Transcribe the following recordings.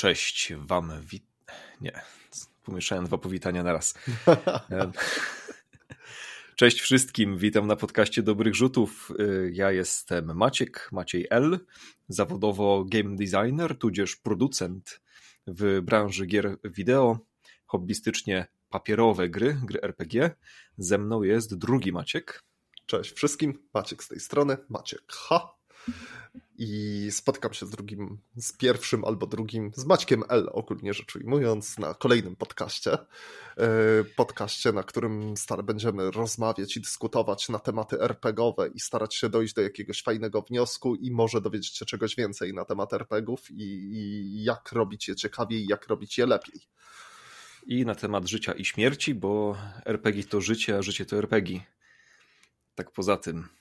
cześć wam. Wi... Nie, pomieszałem dwa powitania na raz. Cześć wszystkim, witam na podcaście Dobrych Rzutów. Ja jestem Maciek, Maciej L., zawodowo game designer, tudzież producent w branży gier wideo, hobbystycznie papierowe gry, gry RPG. Ze mną jest drugi Maciek. Cześć wszystkim, Maciek z tej strony, Maciek H i spotkam się z drugim, z pierwszym albo drugim, z Maćkiem L, ogólnie rzecz ujmując, na kolejnym podcaście. E, podcaście, na którym stale będziemy rozmawiać i dyskutować na tematy RPGowe i starać się dojść do jakiegoś fajnego wniosku i może dowiedzieć się czegoś więcej na temat RPGów i, i jak robić je ciekawiej, jak robić je lepiej. I na temat życia i śmierci, bo RPG to życie, a życie to RPG. Tak poza tym.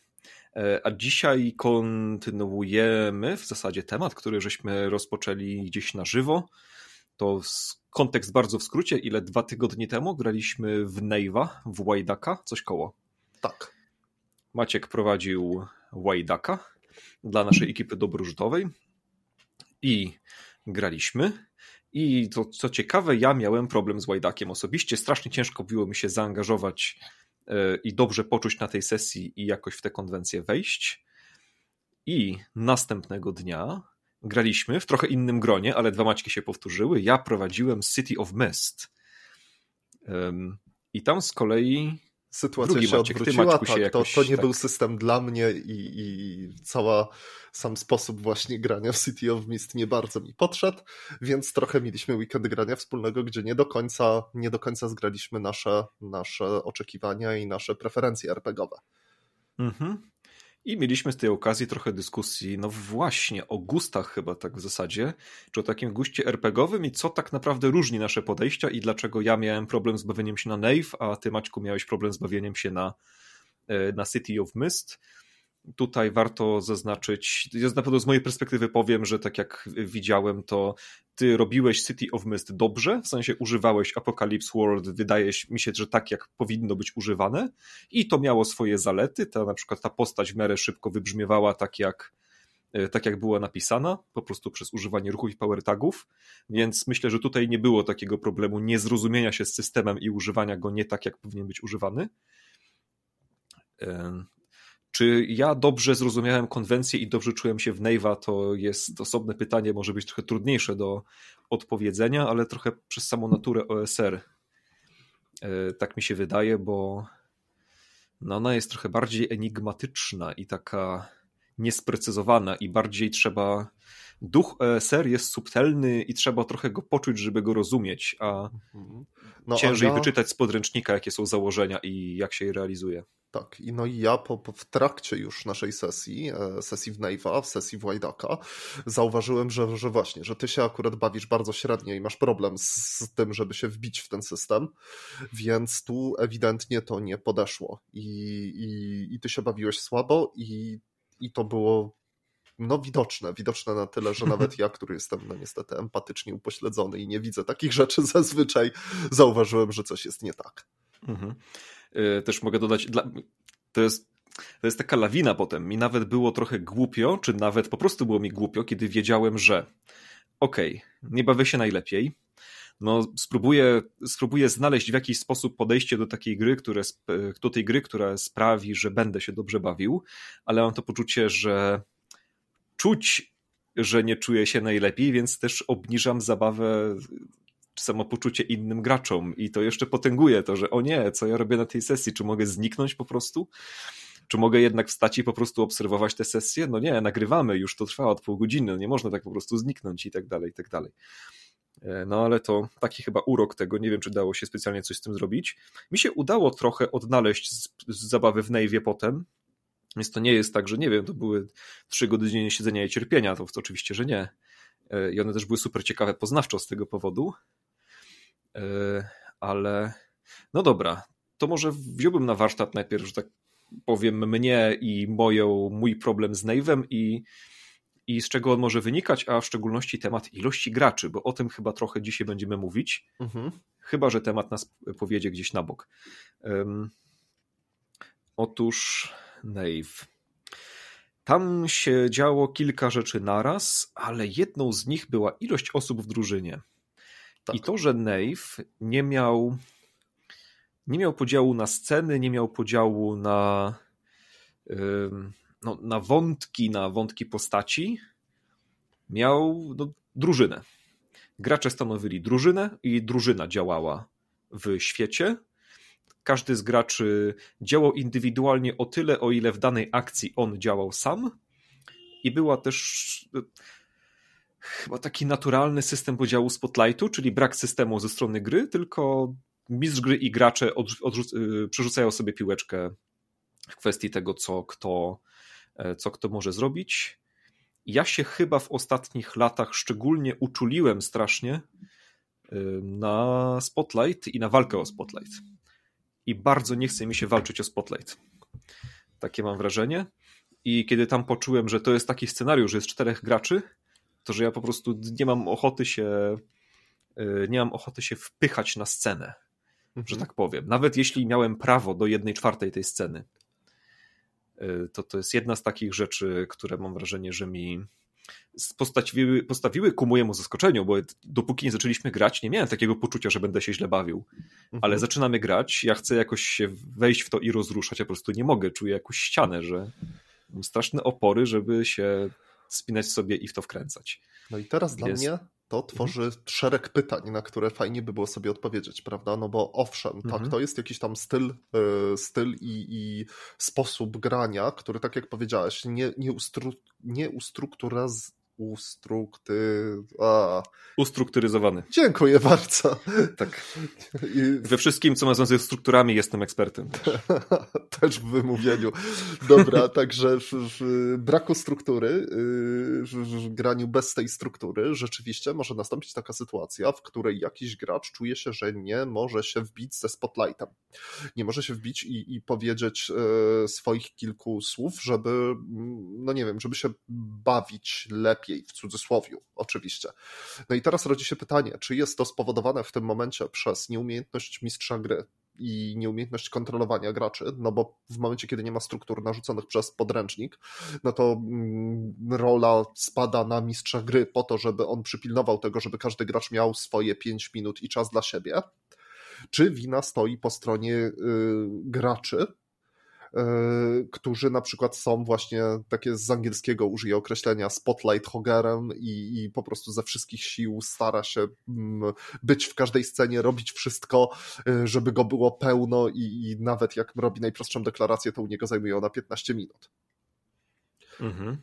E, a dzisiaj kontynuujemy w zasadzie temat, który żeśmy rozpoczęli gdzieś na żywo. To kontekst bardzo w skrócie. Ile dwa tygodnie temu graliśmy w Neiva, w Wajdaka, coś koło. Tak. Maciek prowadził Wajdaka dla naszej ekipy dobrożytowej i graliśmy. I to co ciekawe, ja miałem problem z Wajdakiem osobiście. Strasznie ciężko było mi się zaangażować i dobrze poczuć na tej sesji i jakoś w tę konwencję wejść. I następnego dnia graliśmy w trochę innym gronie, ale dwa maćki się powtórzyły. Ja prowadziłem City of Mist. I tam z kolei sytuacja Drugi się Maciek, odwróciła, tak, się jakoś, to, to nie tak... był system dla mnie i, i cała sam sposób właśnie grania w City of Mist nie bardzo mi podszedł, więc trochę mieliśmy weekend grania wspólnego, gdzie nie do końca, nie do końca zgraliśmy nasze, nasze oczekiwania i nasze preferencje RPGowe. Mhm. I mieliśmy z tej okazji trochę dyskusji, no właśnie, o gustach chyba tak w zasadzie, czy o takim guście RPGowym i co tak naprawdę różni nasze podejścia i dlaczego ja miałem problem z bawieniem się na Nave, a ty Maćku miałeś problem z bawieniem się na, e, na City of Mist. Tutaj warto zaznaczyć, ja na pewno z mojej perspektywy powiem, że tak jak widziałem, to ty robiłeś City of Mist dobrze, w sensie używałeś Apocalypse World, wydaje mi się, że tak jak powinno być używane i to miało swoje zalety, ta na przykład ta postać w miarę szybko wybrzmiewała tak jak e, tak jak była napisana, po prostu przez używanie ruchów i power tagów, więc myślę, że tutaj nie było takiego problemu niezrozumienia się z systemem i używania go nie tak, jak powinien być używany. Czy ja dobrze zrozumiałem konwencję i dobrze czułem się w Neiva, to jest osobne pytanie, może być trochę trudniejsze do odpowiedzenia, ale trochę przez samą naturę OSR. E, tak mi się wydaje, bo no ona jest trochę bardziej enigmatyczna i taka niesprecyzowana i bardziej trzeba duch OSR jest subtelny i trzeba trochę go poczuć, żeby go rozumieć, a mhm. no, ciężej ja... wyczytać z podręcznika, jakie są założenia i jak się je realizuje. Tak, i no i ja po, po, w trakcie już naszej sesji, e, sesji w Nave'a, w sesji w Wajdaka, zauważyłem, że, że właśnie, że ty się akurat bawisz bardzo średnio i masz problem z, z, tym, żeby się wbić w ten system, więc tu ewidentnie to nie podeszło i, i, i ty się bawiłeś słabo i, i to było no widoczne, widoczne na tyle, że nawet ja, który jestem no niestety empatycznie upośledzony i nie widzę takich rzeczy zazwyczaj, zauważyłem, że coś jest nie tak. Mhm. Y, też mogę dodać, to jest to jest taka lawina potem. Mi nawet było trochę głupio, czy nawet po prostu było mi głupio, kiedy wiedziałem, że okej, okay, nie bawię się najlepiej, no spróbuję, spróbuję znaleźć w jakiś sposób podejście do takiej gry, które, do tej gry, która sprawi, że będę się dobrze bawił, ale mam to poczucie, że czuć, że nie czuję się najlepiej, więc też obniżam zabawę samopoczucie innym graczom i to jeszcze potęguje to, że o nie, co ja robię na tej sesji, czy mogę zniknąć po prostu? Czy mogę jednak wstać i po prostu obserwować tę sesję? No nie, nagrywamy, już to trwa od pół godziny, no nie można tak po prostu zniknąć i tak dalej, i tak dalej. E, no ale to taki chyba urok tego, nie wiem czy dało się specjalnie coś z tym zrobić. Mi się udało trochę odnaleźć z, z zabawy w Nave'ie potem, więc to nie jest tak, że nie wiem, to były trzy godziny siedzenia i cierpienia, to, to oczywiście, że nie. E, I one też były super ciekawe poznawczo z tego powodu. E, ale no dobra, to może wziąłbym na warsztat najpierw, że tak powiem, mnie i moją, mój problem z Nave'em i, i z czego on może wynikać, a w szczególności temat ilości graczy, bo o tym chyba trochę dzisiaj będziemy mówić. Mhm. Chyba, że temat nas powiedzie gdzieś na bok. Um, otóż Nave. tam się działo kilka rzeczy naraz, ale jedną z nich była ilość osób w drużynie. Tak. I to, że Nave nie miał nie miał podziału na sceny, nie miał podziału na, no, na wątki, na wątki postaci. Miał no, drużynę. Gracze stanowili drużynę i drużyna działała w świecie. Każdy z graczy działał indywidualnie o tyle, o ile w danej akcji on działał sam. I była też chyba taki naturalny system podziału spotlightu, czyli brak systemu ze strony gry, tylko mistrz gry i gracze y, przerzucają sobie piłeczkę w kwestii tego, co kto, e, co kto może zrobić. Ja się chyba w ostatnich latach szczególnie uczuliłem strasznie y, na Spotlight i na walkę o Spotlight. I bardzo nie chce mi się walczyć o Spotlight. Takie mam wrażenie. I kiedy tam poczułem, że to jest taki scenariusz, że jest czterech graczy, to że ja po prostu nie mam ochoty się y, nie mam ochoty się wpychać na scenę mhm. że tak powiem. Nawet jeśli miałem prawo do jednej czwartej tej sceny, to to jest jedna z takich rzeczy, które mam wrażenie, że mi postawiły, postawiły ku mojemu zaskoczeniu, bo dopóki nie zaczęliśmy grać, nie miałem takiego poczucia, że będę się źle bawił. Mhm. Ale zaczynamy grać, ja chcę jakoś się wejść w to i rozruszać, ja po prostu nie mogę, czuję jakąś ścianę, że mam straszne opory, żeby się spinać sobie i w to wkręcać. No i teraz Więc... dla mnie to tworzy mhm. szereg pytań, na które fajnie by było sobie odpowiedzieć, prawda? No bo owszem, tak, mhm. tak, to jest jakiś tam styl, y, styl i, i, sposób grania, który, tak jak powiedziałeś, nie, nie, ustru, nie ustrukturaz, ustrukty... A. Ustrukturyzowany. Dziękuję bardzo. Tak. I... We wszystkim, co ma związek z strukturami, jestem ekspertem. Też w wymówieniu. Dobra, także w, w braku struktury, y, w, graniu bez tej struktury, rzeczywiście może nastąpić taka sytuacja, w której jakiś gracz czuje się, że nie może się wbić ze spotlightem. Nie może się wbić i, i powiedzieć e, swoich kilku słów, żeby, mm, no nie wiem, żeby się bawić lepiej lepiej, w cudzysłowiu, oczywiście. No i teraz rodzi się pytanie, czy jest to spowodowane w tym momencie przez nieumiejętność mistrza gry i nieumiejętność kontrolowania graczy, no bo w momencie, kiedy nie ma struktur narzuconych przez podręcznik, no to mm, rola spada na mistrza gry po to, żeby on przypilnował tego, żeby każdy gracz miał swoje 5 minut i czas dla siebie. Czy wina stoi po stronie y, graczy, którzy na przykład są właśnie takie z angielskiego użyję określenia spotlight hogerem i, i po prostu ze wszystkich sił stara się mm, być w każdej scenie, robić wszystko, e, żeby go było pełno i, i nawet jak robi najprostszą deklarację, to u niego zajmuje ona 15 minut. Mhm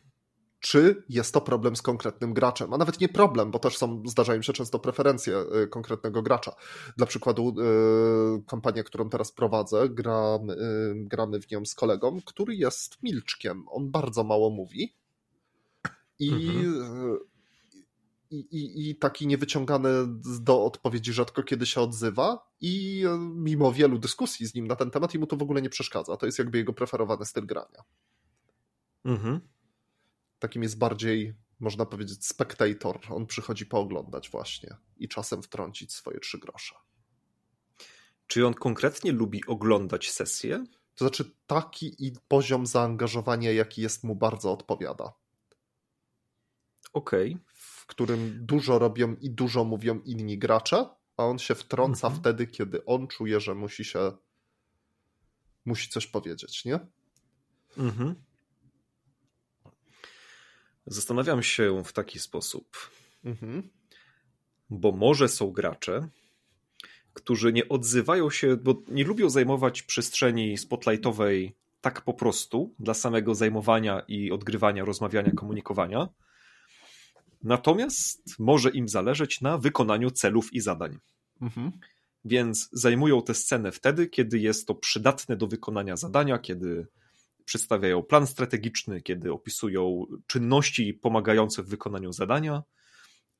czy jest to problem z konkretnym graczem, a nawet nie problem, bo też są, zdarzają się często preferencje y, konkretnego gracza. Dla przykładu y, kampania, którą teraz prowadzę, y, gramy w nią z kolegą, który jest milczkiem. On bardzo mało mówi i, mhm. i, i, i taki niewyciągany do odpowiedzi rzadko kiedy się odzywa i mimo wielu dyskusji z nim na ten temat, mu to w ogóle nie przeszkadza. To jest jakby jego preferowany styl grania. Mhm takim jest bardziej, można powiedzieć, spectator. On przychodzi pooglądać właśnie i czasem wtrącić swoje trzy grosze. Czy on konkretnie lubi oglądać sesje? To znaczy taki i poziom zaangażowania, jaki jest mu bardzo odpowiada. Okej. Okay. W którym dużo robią i dużo mówią inni gracze, a on się wtrąca mhm. wtedy, kiedy on czuje, że musi się musi coś powiedzieć, nie? Mhm. Zastanawiam się w taki sposób, mhm. bo może są gracze, którzy nie odzywają się, bo nie lubią zajmować przestrzeni spotlightowej tak po prostu dla samego zajmowania i odgrywania, rozmawiania, komunikowania. Natomiast może im zależeć na wykonaniu celów i zadań. Mhm. Więc zajmują tę scenę wtedy, kiedy jest to przydatne do wykonania zadania, kiedy przedstawiają plan strategiczny, kiedy opisują czynności pomagające w wykonaniu zadania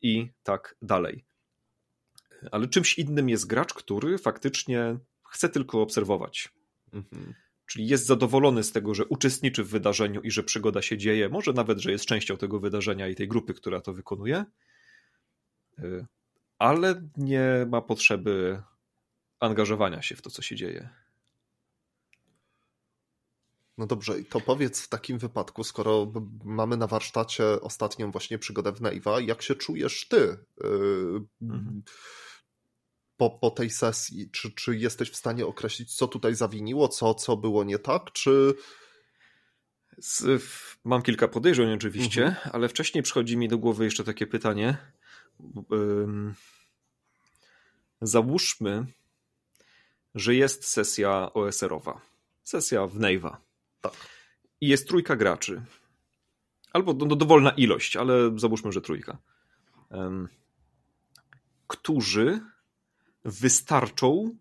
i tak dalej. Ale czymś innym jest gracz, który faktycznie chce tylko obserwować. Mhm. Czyli jest zadowolony z tego, że uczestniczy w wydarzeniu i że przygoda się dzieje, może nawet, że jest częścią tego wydarzenia i tej grupy, która to wykonuje, y, ale nie ma potrzeby angażowania się w to, co się dzieje. No dobrze, to powiedz w takim wypadku, skoro mamy na warsztacie ostatnią właśnie przygodę w Neiva, jak się czujesz ty yy, mhm. po, po tej sesji? Czy, czy jesteś w stanie określić, co tutaj zawiniło, co, co było nie tak, czy... Z, mam kilka podejrzeń oczywiście, mhm. ale wcześniej przychodzi mi do głowy jeszcze takie pytanie. Załóżmy, że jest sesja OSR-owa, sesja w Neiva. Tak. I jest trójka graczy. Albo no, dowolna ilość, ale załóżmy, że trójka. Um, którzy wystarczą,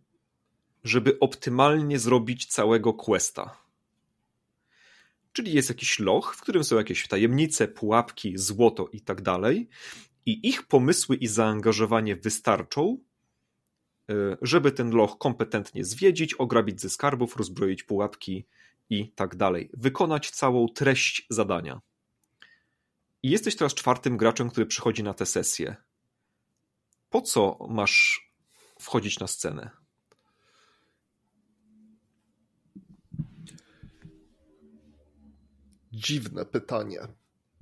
żeby optymalnie zrobić całego questa. Czyli jest jakiś loch, w którym są jakieś tajemnice, pułapki, złoto i tak dalej. I ich pomysły i zaangażowanie wystarczą, e, żeby ten loch kompetentnie zwiedzić, ograbić ze skarbów, rozbroić pułapki i tak dalej. Wykonać całą treść zadania. I jesteś teraz czwartym graczem, który przychodzi na tę sesję. Po co masz wchodzić na scenę? Dziwne pytanie.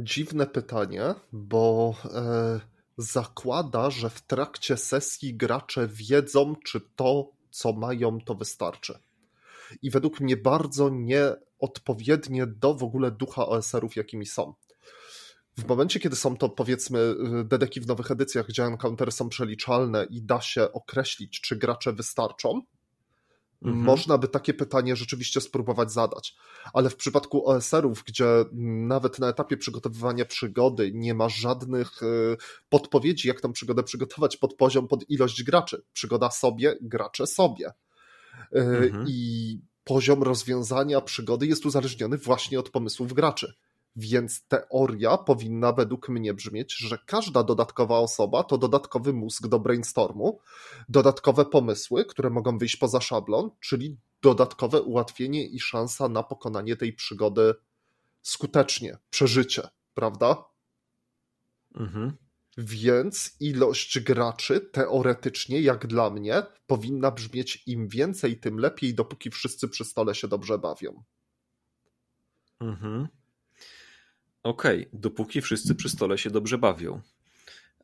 Dziwne pytanie, bo e, zakłada, że w trakcie sesji gracze wiedzą, czy to, co mają, to wystarczy i według mnie bardzo nieodpowiednie do w ogóle ducha OSR-ów, jakimi są. W momencie, kiedy są to powiedzmy dedeki w nowych edycjach, gdzie encountery są przeliczalne i da się określić, czy gracze wystarczą, mhm. można by takie pytanie rzeczywiście spróbować zadać. Ale w przypadku OSR-ów, gdzie nawet na etapie przygotowywania przygody nie ma żadnych y, podpowiedzi, jak tą przygodę przygotować pod poziom, pod ilość graczy. Przygoda sobie, gracze sobie. E, mhm. I poziom rozwiązania przygody jest uzależniony właśnie od pomysłów graczy. Więc teoria powinna według mnie brzmieć, że każda dodatkowa osoba to dodatkowy mózg do brainstormu, dodatkowe pomysły, które mogą wyjść poza szablon, czyli dodatkowe ułatwienie i szansa na pokonanie tej przygody skutecznie, przeżycie, prawda? Mhm. Więc ilość graczy teoretycznie, jak dla mnie, powinna brzmieć im więcej, tym lepiej, dopóki wszyscy przy stole się dobrze bawią. Mhm. Okej, okay. dopóki wszyscy przy stole się dobrze bawią.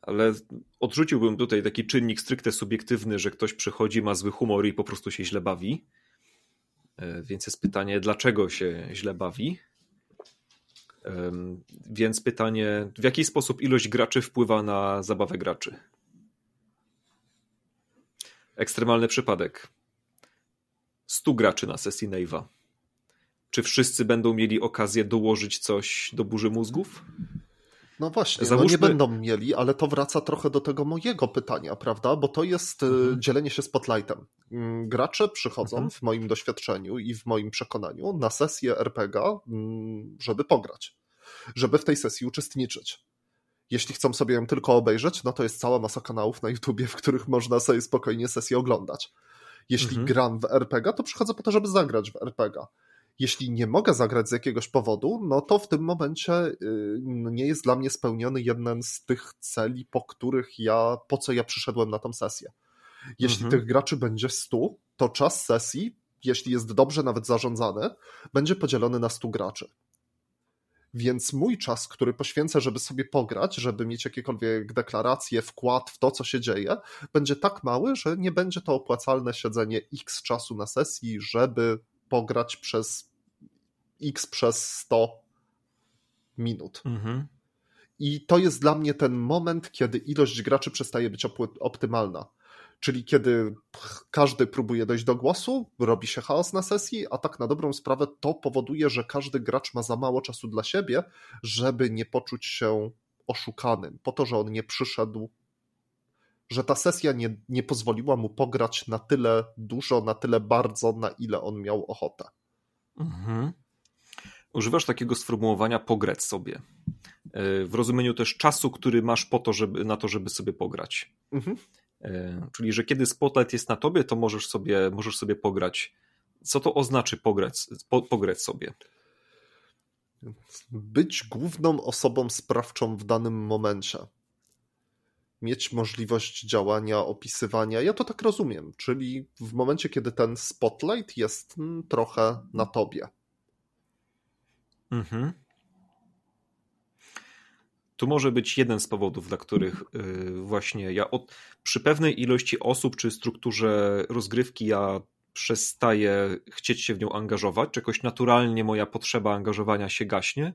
Ale odrzuciłbym tutaj taki czynnik stricte subiektywny, że ktoś przychodzi, ma zły humor i po prostu się źle bawi. E, więc jest pytanie, dlaczego się źle bawi? Więc pytanie, w jaki sposób ilość graczy wpływa na zabawę graczy? Ekstremalny przypadek. 100 graczy na sesji Nave'a. Czy wszyscy będą mieli okazję dołożyć coś do burzy mózgów? No właśnie, Załóżmy... no nie będą mieli, ale to wraca trochę do tego mojego pytania, prawda? Bo to jest y, mhm. dzielenie się spotlightem. Mm, gracze przychodzą mhm. w moim doświadczeniu i w moim przekonaniu na sesję RPG, mm, żeby pograć, żeby w tej sesji uczestniczyć. Jeśli chcą sobie ją tylko obejrzeć, no to jest cała masa kanałów na YouTubie, w których można sobie spokojnie sesję oglądać. Jeśli mhm. gram w RPG, to przychodzę po to, żeby zagrać w RPG jeśli nie mogę zagrać z jakiegoś powodu, no to w tym momencie y, nie jest dla mnie spełniony jeden z tych celi, po których ja, po co ja przyszedłem na tą sesję. Jeśli mhm. tych graczy będzie 100, to czas sesji, jeśli jest dobrze nawet zarządzany, będzie podzielony na 100 graczy. Więc mój czas, który poświęcę, żeby sobie pograć, żeby mieć jakiekolwiek deklaracje, wkład w to, co się dzieje, będzie tak mały, że nie będzie to opłacalne siedzenie x czasu na sesji, żeby pograć przez x przez 100 minut. Mhm. I to jest dla mnie ten moment, kiedy ilość graczy przestaje być optymalna. Czyli kiedy każdy próbuje dojść do głosu, robi się chaos na sesji, a tak na dobrą sprawę to powoduje, że każdy gracz ma za mało czasu dla siebie, żeby nie poczuć się oszukanym, po to, że on nie przyszedł, że ta sesja nie, nie pozwoliła mu pograć na tyle dużo, na tyle bardzo, na ile on miał ochotę. Mhm używasz takiego sformułowania pograć sobie. E, w rozumieniu też czasu, który masz po to, żeby, na to, żeby sobie pograć. Mhm. E, czyli, że kiedy spotlight jest na tobie, to możesz sobie, możesz sobie pograć. Co to oznacza pograć, po, pograć sobie? Być główną osobą sprawczą w danym momencie. Mieć możliwość działania, opisywania. Ja to tak rozumiem. Czyli w momencie, kiedy ten spotlight jest mm, trochę na tobie Mhm. Tu może być jeden z powodów, dla których yy, właśnie ja od, przy pewnej ilości osób czy strukturze rozgrywki ja przestaję chcieć się w nią angażować, czy jakoś naturalnie moja potrzeba angażowania się gaśnie.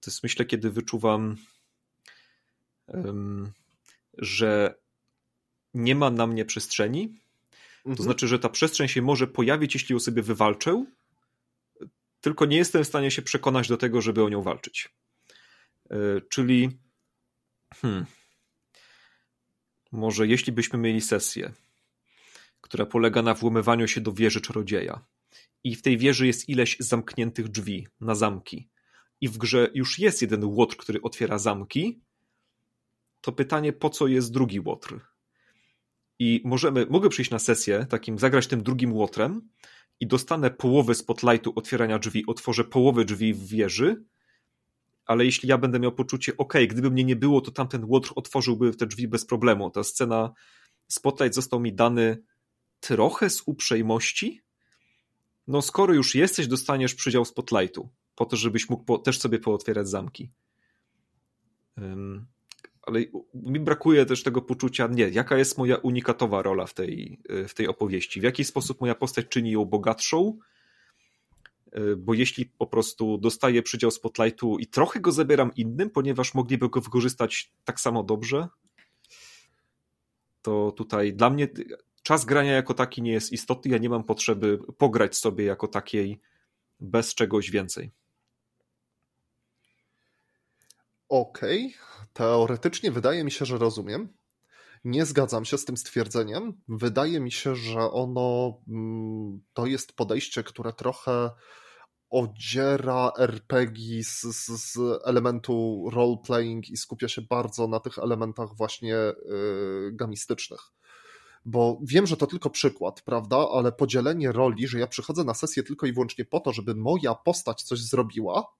To jest myślę, kiedy wyczuwam, że nie ma na mnie przestrzeni. To mhm. znaczy, że ta przestrzeń się może pojawić, jeśli ją sobie wywalczę, tylko nie jestem w stanie się przekonać do tego, żeby o nią walczyć. E, czyli hmm, może jeśli byśmy mieli sesję, która polega na włamywaniu się do wieży czarodzieja i w tej wieży jest ileś zamkniętych drzwi na zamki i w grze już jest jeden łotr, który otwiera zamki, to pytanie, po co jest drugi łotr? I możemy, mogę przyjść na sesję, takim zagrać tym drugim łotrem i dostanę połowę spotlightu otwierania drzwi, otworzę połowę drzwi w wieży, ale jeśli ja będę miał poczucie, ok, gdyby mnie nie było, to tamten łotr otworzyłby te drzwi bez problemu. Ta scena, spotlight został mi dany trochę z uprzejmości. No, skoro już jesteś, dostaniesz przydział spotlightu, po to, żebyś mógł po, też sobie pootwierać zamki. Ale mi brakuje też tego poczucia, nie, jaka jest moja unikatowa rola w tej, w tej opowieści, w jaki sposób moja postać czyni ją bogatszą, e, bo jeśli po prostu dostaję przydział spotlightu i trochę go zabieram innym, ponieważ mogliby go wykorzystać tak samo dobrze, to tutaj dla mnie czas grania jako taki nie jest istotny, ja nie mam potrzeby pograć sobie jako takiej bez czegoś więcej. Okej, okay. teoretycznie wydaje mi się, że rozumiem. Nie zgadzam się z tym stwierdzeniem. Wydaje mi się, że ono mm, to jest podejście, które trochę odziera RPG z, z, z elementu role-playing i skupia się bardzo na tych elementach właśnie yy, gamistycznych. Bo wiem, że to tylko przykład, prawda, ale podzielenie roli, że ja przychodzę na sesję tylko i wyłącznie po to, żeby moja postać coś zrobiła,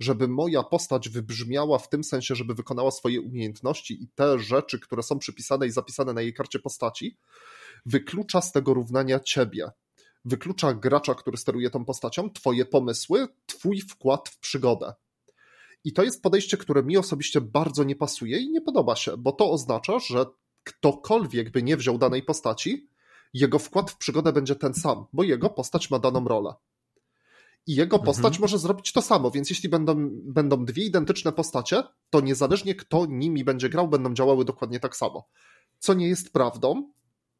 żeby moja postać wybrzmiała w tym sensie, żeby wykonała swoje umiejętności i te rzeczy, które są przypisane i zapisane na jej karcie postaci, wyklucza z tego równania ciebie. Wyklucza gracza, który steruje tą postacią, twoje pomysły, twój wkład w przygodę. I to jest podejście, które mi osobiście bardzo nie pasuje i nie podoba się, bo to oznacza, że ktokolwiek by nie wziął danej postaci, jego wkład w przygodę będzie ten sam, bo jego postać ma daną rolę i jego postać mhm. może zrobić to samo, więc jeśli będą, będą dwie identyczne postacie, to niezależnie kto nimi będzie grał, będą działały dokładnie tak samo. Co nie jest prawdą,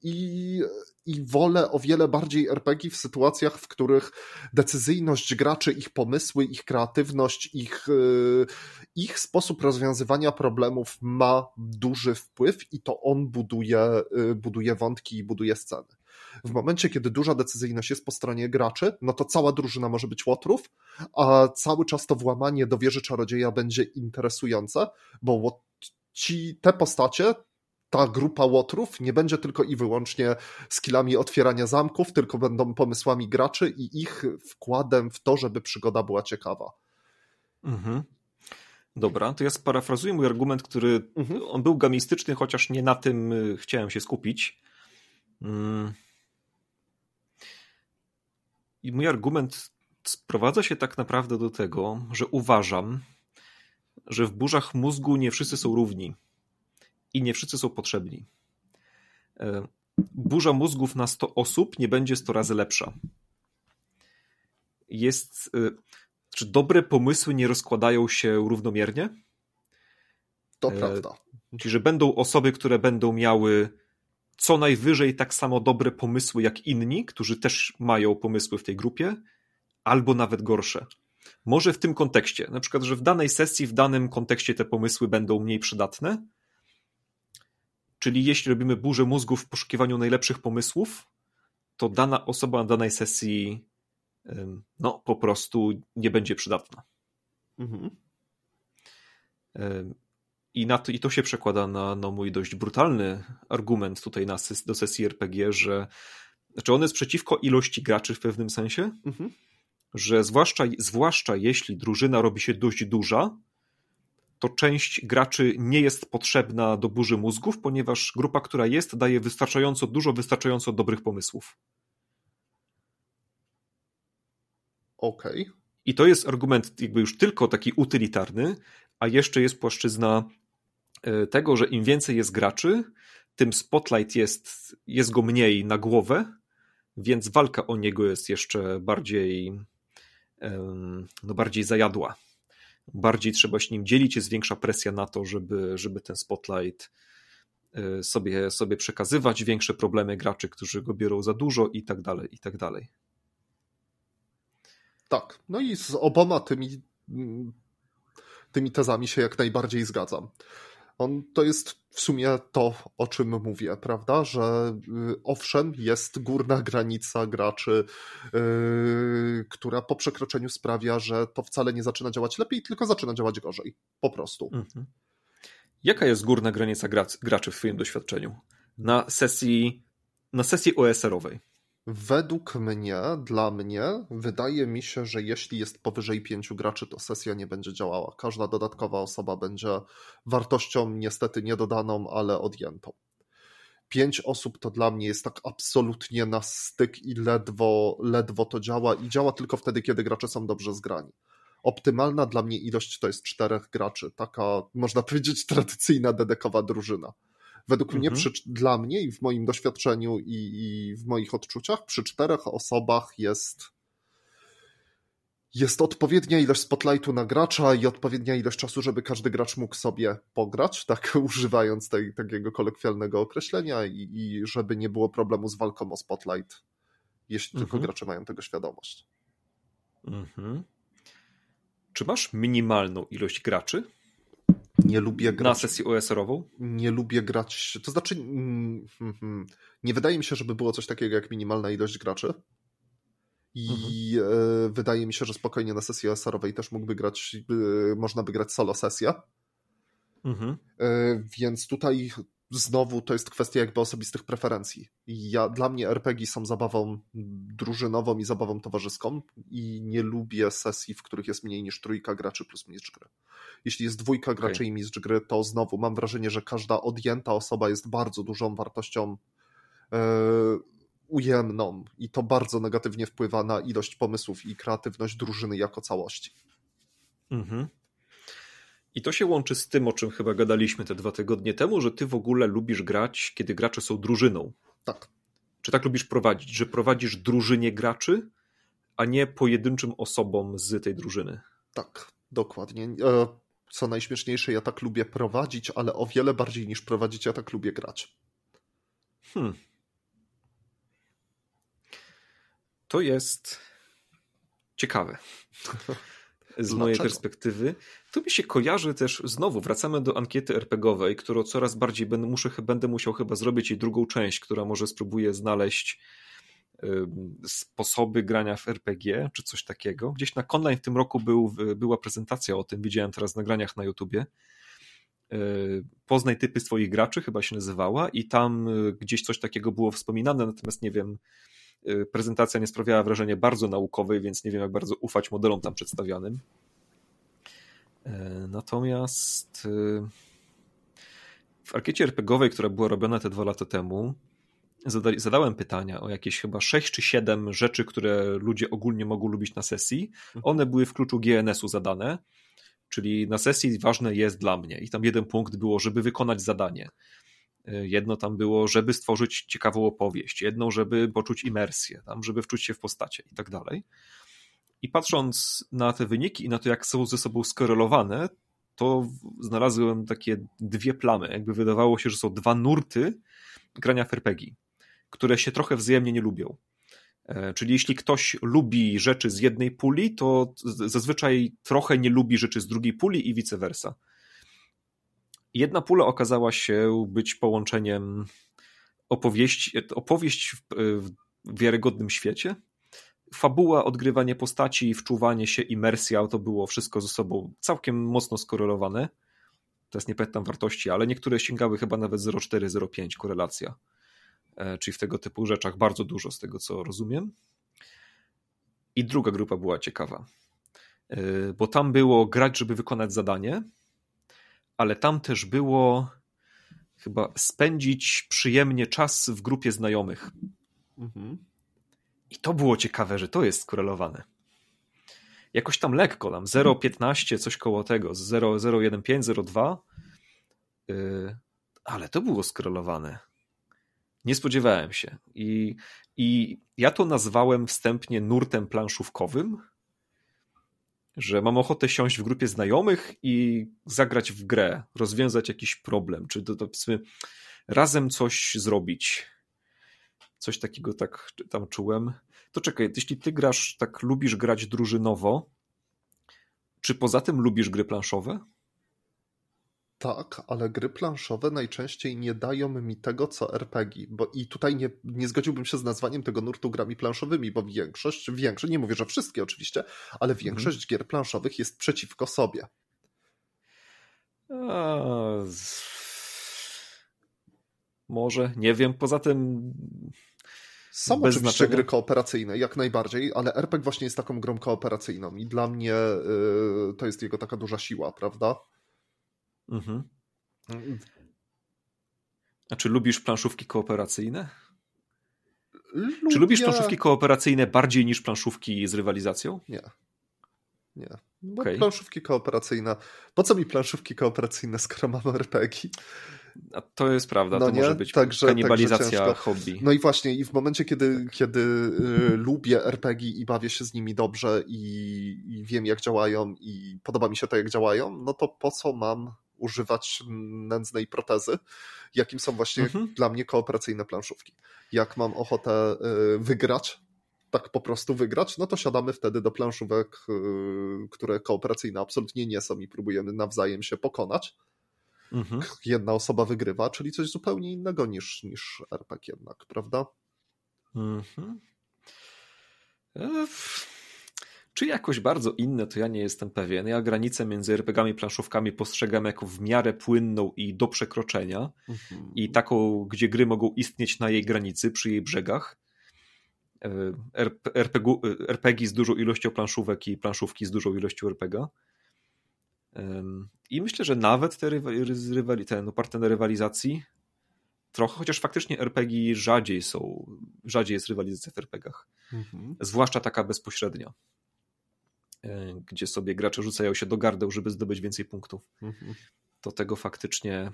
i, i wolę o wiele bardziej RPG w sytuacjach, w których decyzyjność graczy, ich pomysły, ich kreatywność, ich, y, ich sposób rozwiązywania problemów ma duży wpływ i to on buduje, y, buduje wątki i buduje sceny. W momencie, kiedy duża decyzyjność jest po stronie graczy, no to cała drużyna może być łotrów, a cały czas to włamanie do wieży czarodzieja będzie interesujące, bo ci, te postacie, ta grupa łotrów nie będzie tylko i wyłącznie skillami otwierania zamków, tylko będą pomysłami graczy i ich wkładem w to, żeby przygoda była ciekawa. Mhm. Dobra, to ja sparafrazuję mój argument, który mhm. on był gamistyczny, chociaż nie na tym y, chciałem się skupić. Mm. I mój argument sprowadza się tak naprawdę do tego, że uważam, że w burzach mózgu nie wszyscy są równi i nie wszyscy są potrzebni. E, burza mózgów na 100 osób nie będzie 100 razy lepsza. Jest. E, czy dobre pomysły nie rozkładają się równomiernie? To e, prawda. Czyli, że będą osoby, które będą miały co najwyżej tak samo dobre pomysły jak inni, którzy też mają pomysły w tej grupie, albo nawet gorsze. Może w tym kontekście, na przykład, że w danej sesji, w danym kontekście te pomysły będą mniej przydatne. Czyli jeśli robimy burzę mózgów w poszukiwaniu najlepszych pomysłów, to dana osoba na danej sesji no, po prostu nie będzie przydatna. Mhm. I, na to, I to się przekłada na no, mój dość brutalny argument tutaj na, do sesji RPG, że znaczy on jest przeciwko ilości graczy w pewnym sensie, mhm. że zwłaszcza, zwłaszcza jeśli drużyna robi się dość duża, to część graczy nie jest potrzebna do burzy mózgów, ponieważ grupa, która jest, daje wystarczająco dużo, wystarczająco dobrych pomysłów. Okej. Okay. I to jest argument jakby już tylko taki utylitarny, a jeszcze jest płaszczyzna tego, że im więcej jest graczy, tym spotlight jest, jest go mniej na głowę, więc walka o niego jest jeszcze bardziej, no bardziej zajadła. Bardziej trzeba się nim dzielić, jest większa presja na to, żeby, żeby ten spotlight e, sobie, sobie przekazywać, większe problemy graczy, którzy go biorą za dużo i tak dalej, i tak dalej. Tak, no i z oboma tymi, tymi tezami się jak najbardziej zgadzam. On to jest w sumie to, o czym mówię, prawda? Że y, owszem, jest górna granica graczy, yy, która po przekroczeniu sprawia, że to wcale nie zaczyna działać lepiej, tylko zaczyna działać gorzej. Po prostu. Mhm. Jaka jest górna granica graczy w Twoim doświadczeniu? Na sesji, na sesji OSR-owej. Według mnie, dla mnie, wydaje mi się, że jeśli jest powyżej pięciu graczy, to sesja nie będzie działała. Każda dodatkowa osoba będzie wartością niestety niedodaną, ale odjętą. Pięć osób to dla mnie jest tak absolutnie na styk i ledwo, ledwo to działa i działa tylko wtedy, kiedy gracze są dobrze zgrani. Optymalna dla mnie ilość to jest czterech graczy, taka można powiedzieć tradycyjna dedekowa drużyna Według mhm. mnie, przy, dla mnie i w moim doświadczeniu i, i w moich odczuciach, przy czterech osobach jest jest odpowiednia ilość spotlightu na gracza i odpowiednia ilość czasu, żeby każdy gracz mógł sobie pograć, tak używając tej, takiego kolokwialnego określenia i, i żeby nie było problemu z walką o spotlight, jeśli mhm. tylko gracze mają tego świadomość. Mhm. Czy masz minimalną ilość graczy? Nie lubię grać. Na sesję OSR-ową? Nie lubię grać. To znaczy, mm, hmm, hmm, nie wydaje mi się, żeby było coś takiego jak minimalna ilość graczy. I mhm. E, wydaje mi się, że spokojnie na sesji OSR-owej też mógłby grać, można by grać solo sesję. Mhm. E, więc tutaj znowu to jest kwestia jakby osobistych preferencji. Ja, dla mnie RPG są zabawą drużynową i zabawą towarzyską i nie lubię sesji, w których jest mniej niż trójka graczy plus mistrz gry. Jeśli jest dwójka graczy okay. i mistrz gry, to znowu mam wrażenie, że każda odjęta osoba jest bardzo dużą wartością yy, ujemną i to bardzo negatywnie wpływa na ilość pomysłów i kreatywność drużyny jako całości. Mhm. I to się łączy z tym, o czym chyba gadaliśmy te dwa tygodnie temu, że ty w ogóle lubisz grać, kiedy gracze są drużyną. Tak. Czy tak lubisz prowadzić, że prowadzisz drużynie graczy, a nie pojedynczym osobom z tej drużyny? Tak, dokładnie. E, co najśmieszniejsze, ja tak lubię prowadzić, ale o wiele bardziej niż prowadzić, ja tak lubię grać. Hmm. To jest ciekawe. z mojej perspektywy. To mi się kojarzy też, znowu wracamy do ankiety RPGowej, którą coraz bardziej będę, muszę, będę musiał chyba zrobić jej drugą część, która może spróbuje znaleźć sposoby grania w RPG, czy coś takiego. Gdzieś na Conline w tym roku był, była prezentacja o tym, widziałem teraz nagraniach na YouTubie. Y, Poznaj typy swoich graczy, chyba się nazywała, i tam y, gdzieś coś takiego było wspominane, natomiast nie wiem, prezentacja nie sprawiała wrażenia bardzo naukowej, więc nie wiem, jak bardzo ufać modelom tam przedstawionym. E, natomiast y, w arkiecie RPGowej, która była robiona te dwa lata temu, zadałem pytania o jakieś chyba 6 czy 7 rzeczy, które ludzie ogólnie mogą lubić na sesji. Mhm. One były w kluczu GNS-u zadane, czyli na sesji ważne jest dla mnie. I tam jeden punkt było, żeby wykonać zadanie. Jedno tam było, żeby stworzyć ciekawą opowieść, jedno, żeby poczuć imersję, tam, żeby wczuć się w postacie i tak dalej. I patrząc na te wyniki i na to, jak są ze sobą skorelowane, to znalazłem takie dwie plamy. Jakby wydawało się, że są dwa nurty grania w które się trochę wzajemnie nie lubią. E, czyli jeśli ktoś lubi rzeczy z jednej puli, to zazwyczaj trochę nie lubi rzeczy z drugiej puli i vice versa. Jedna pula okazała się być połączeniem opowieści, opowieść w, w wiarygodnym świecie, fabuła, odgrywanie postaci, wczuwanie się, imersja, to było wszystko ze sobą całkiem mocno skorelowane. Teraz nie pamiętam wartości, ale niektóre sięgały chyba nawet 0,4-0,5 korelacja. E, czyli w tego typu rzeczach bardzo dużo z tego, co rozumiem. I druga grupa była ciekawa, e, bo tam było grać, żeby wykonać zadanie, ale tam też było chyba spędzić przyjemnie czas w grupie znajomych. Mhm. I to było ciekawe, że to jest skorelowane. jakoś tam lekko, tam 0,15, coś koło tego, 0,15, 0,2. Yy, ale to było skrelowane. Nie spodziewałem się. I, I ja to nazwałem wstępnie nurtem planszówkowym, że mam ochotę siąść w grupie znajomych i zagrać w grę, rozwiązać jakiś problem, czy to, to razem coś zrobić. Coś takiego tak tam czułem. To czekaj, jeśli ty grasz, tak lubisz grać drużynowo, czy poza tym lubisz gry planszowe? Tak, ale gry planszowe najczęściej nie dają mi tego, co RPG. Bo i tutaj nie, nie zgodziłbym się z nazwaniem tego nurtu grami planszowymi, bo większość, większość, nie mówię, że wszystkie oczywiście, ale mhm. większość mhm. gier planszowych jest przeciwko sobie. A, może, nie wiem. Poza tym. Są oczywiście znaczenia. gry kooperacyjne, jak najbardziej, ale RPG właśnie jest taką grą kooperacyjną i dla mnie yy, to jest jego taka duża siła, prawda? Mhm. A czy lubisz planszówki kooperacyjne? Lubię... Czy lubisz planszówki kooperacyjne bardziej niż planszówki z rywalizacją? Nie. Nie. Bo okay. planszówki kooperacyjne. Po co mi planszówki kooperacyjne, skoro mamy RPG? A to jest prawda, no to nie? może być także, kanibalizacja także hobby. No i właśnie, i w momencie, kiedy, kiedy y, lubię RPG i bawię się z nimi dobrze i, i wiem, jak działają i podoba mi się to, jak działają, no to po co mam używać nędznej protezy, jakim są właśnie mhm. dla mnie kooperacyjne planszówki. Jak mam ochotę y, wygrać, tak po prostu wygrać, no to siadamy wtedy do planszówek, y, które kooperacyjne absolutnie nie są i próbujemy nawzajem się pokonać. Mhm. Jedna osoba wygrywa, czyli coś zupełnie innego niż, niż RPG jednak, prawda? Mhm. E, czy jakoś bardzo inne, to ja nie jestem pewien. Ja granicę między RPGami i planszówkami postrzegam jako w miarę płynną i do przekroczenia. Mhm. I taką, gdzie gry mogą istnieć na jej granicy, przy jej brzegach. RPG, e, RPG z dużą ilością planszówek i planszówki z dużą ilością RPG. I myślę, że nawet te rywali, ten oparte na rywalizacji trochę, chociaż faktycznie RPG rzadziej są, rzadziej jest rywalizacja w RPGach. Mhm. Zwłaszcza taka bezpośrednia. E, gdzie sobie gracze rzucają się do gardeł, żeby zdobyć więcej punktów. Mhm. To tego faktycznie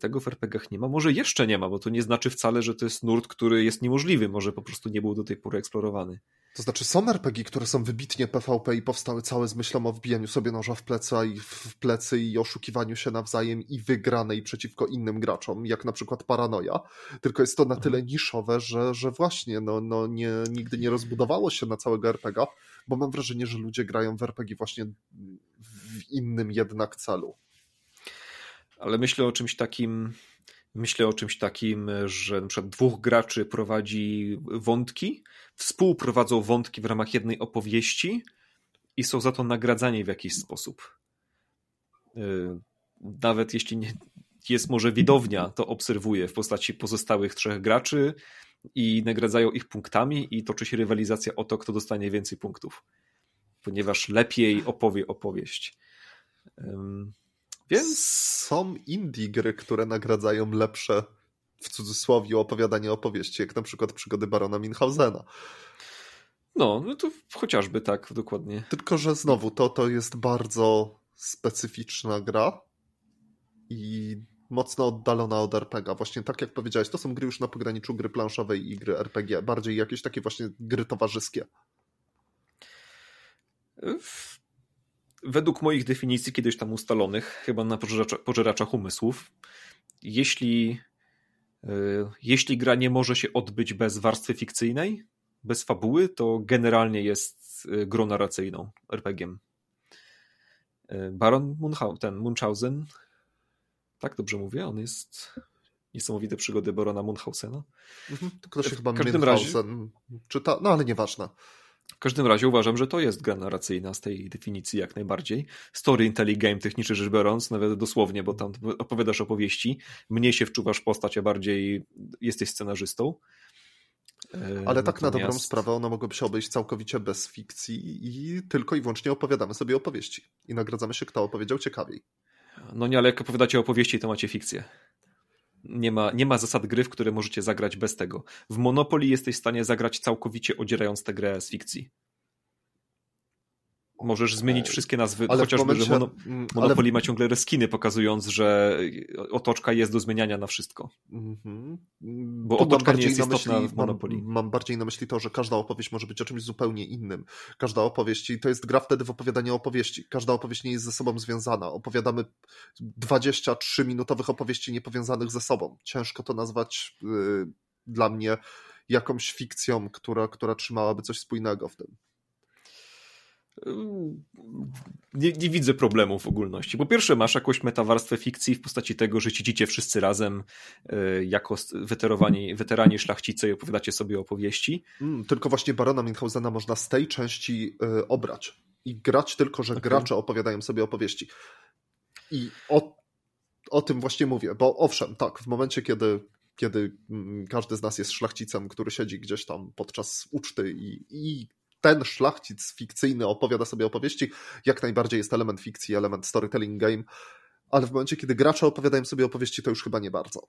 tego w RPGach nie ma. Może jeszcze nie ma, bo to nie znaczy wcale, że to jest nurt, który jest niemożliwy. Może po prostu nie był do tej pory eksplorowany. To znaczy są RPG, które są wybitnie PvP i powstały całe z myślą o wbijaniu sobie noża w plecy, i w plecy i oszukiwaniu się nawzajem i wygranej przeciwko innym graczom, jak na przykład Paranoia. Tylko jest to na tyle mhm. niszowe, że, że właśnie no, no nie, nigdy nie rozbudowało się na całego RPG, bo mam wrażenie, że ludzie grają w RPG właśnie w innym jednak celu. Ale myślę o czymś takim, myślę o czymś takim, że przykład dwóch graczy prowadzi wątki, współprowadzą wątki w ramach jednej opowieści i są za to nagradzani w jakiś sposób. Y, nawet jeśli nie jest może widownia, to obserwuje w postaci pozostałych trzech graczy i nagradzają ich punktami i toczy się rywalizacja o to, kto dostanie więcej punktów. Ponieważ lepiej opowie opowieść. Więc są indie gry, które nagradzają lepsze w cudzysłowie opowiadanie opowieści, jak na przykład przygody barona Minhausena. No, no to chociażby tak, dokładnie. Tylko, że znowu to, to jest bardzo specyficzna gra i mocno oddalona od RPG. Właśnie tak jak powiedziałeś, to są gry już na pograniczu gry planszowej i gry RPG. Bardziej jakieś takie właśnie gry towarzyskie. Według moich definicji kiedyś tam ustalonych, chyba na pożeraczach umysłów, jeśli E, jeśli gra nie może się odbyć bez warstwy fikcyjnej, bez fabuły, to generalnie jest e, grą narracyjną, RPG-iem. E, Baron Munchau ten Munchausen, tak dobrze mówię, on jest niesamowite przygody Barona Munchausena. Mhm, to się chyba każdym razie czyta, no ale nieważne. W każdym razie uważam, że to jest gra narracyjna z tej definicji jak najbardziej. Story game technicznie rzecz biorąc, nawet dosłownie, bo tam opowiadasz opowieści, mniej się wczuwasz postać, a bardziej jesteś scenarzystą. E, Ale Natomiast... tak na dobrą sprawę one mogłyby się obejść całkowicie bez fikcji i tylko i wyłącznie opowiadamy sobie opowieści. I nagradzamy się, kto opowiedział ciekawiej. No nie, ale jak opowiadacie opowieści, to macie fikcję. Nie ma, nie ma zasad gry, w które możecie zagrać bez tego. W Monopoly jesteś w stanie zagrać całkowicie odzierając tę grę z fikcji. Możesz zmienić wszystkie nazwy, ale chociażby, momencie, że mono, mm, Monopoly ale... ma ciągle reskiny, pokazując, że otoczka jest do zmieniania na wszystko. Mm-hmm. Bo tu otoczka nie jest istotna myśli, w Monopoly. Mam, mam, bardziej na myśli to, że każda opowieść może być o czymś zupełnie innym. Każda opowieść, i to jest gra wtedy w opowiadanie opowieści. Każda opowieść nie jest ze sobą związana. Opowiadamy 23-minutowych opowieści niepowiązanych ze sobą. Ciężko to nazwać yy, dla mnie jakąś fikcją, która, która trzymałaby coś spójnego w tym. Nie, nie, widzę problemu w ogólności. Po pierwsze, masz jakąś metawarstwę fikcji w postaci tego, że siedzicie wszyscy razem y, jako weterowani, weterani szlachcice i opowiadacie sobie opowieści. Mm, tylko właśnie Barona Minhausena można z tej części y, obrać i grać tylko, że okay. gracze opowiadają sobie opowieści. I o, o tym właśnie mówię, bo owszem, tak, w momencie, kiedy kiedy mm, każdy z nas jest szlachcicem, który siedzi gdzieś tam podczas uczty i, i ten szlachcic fikcyjny opowiada sobie opowieści, jak najbardziej jest element fikcji, element storytelling game, ale w momencie, kiedy gracze opowiadają sobie opowieści, to już chyba nie bardzo.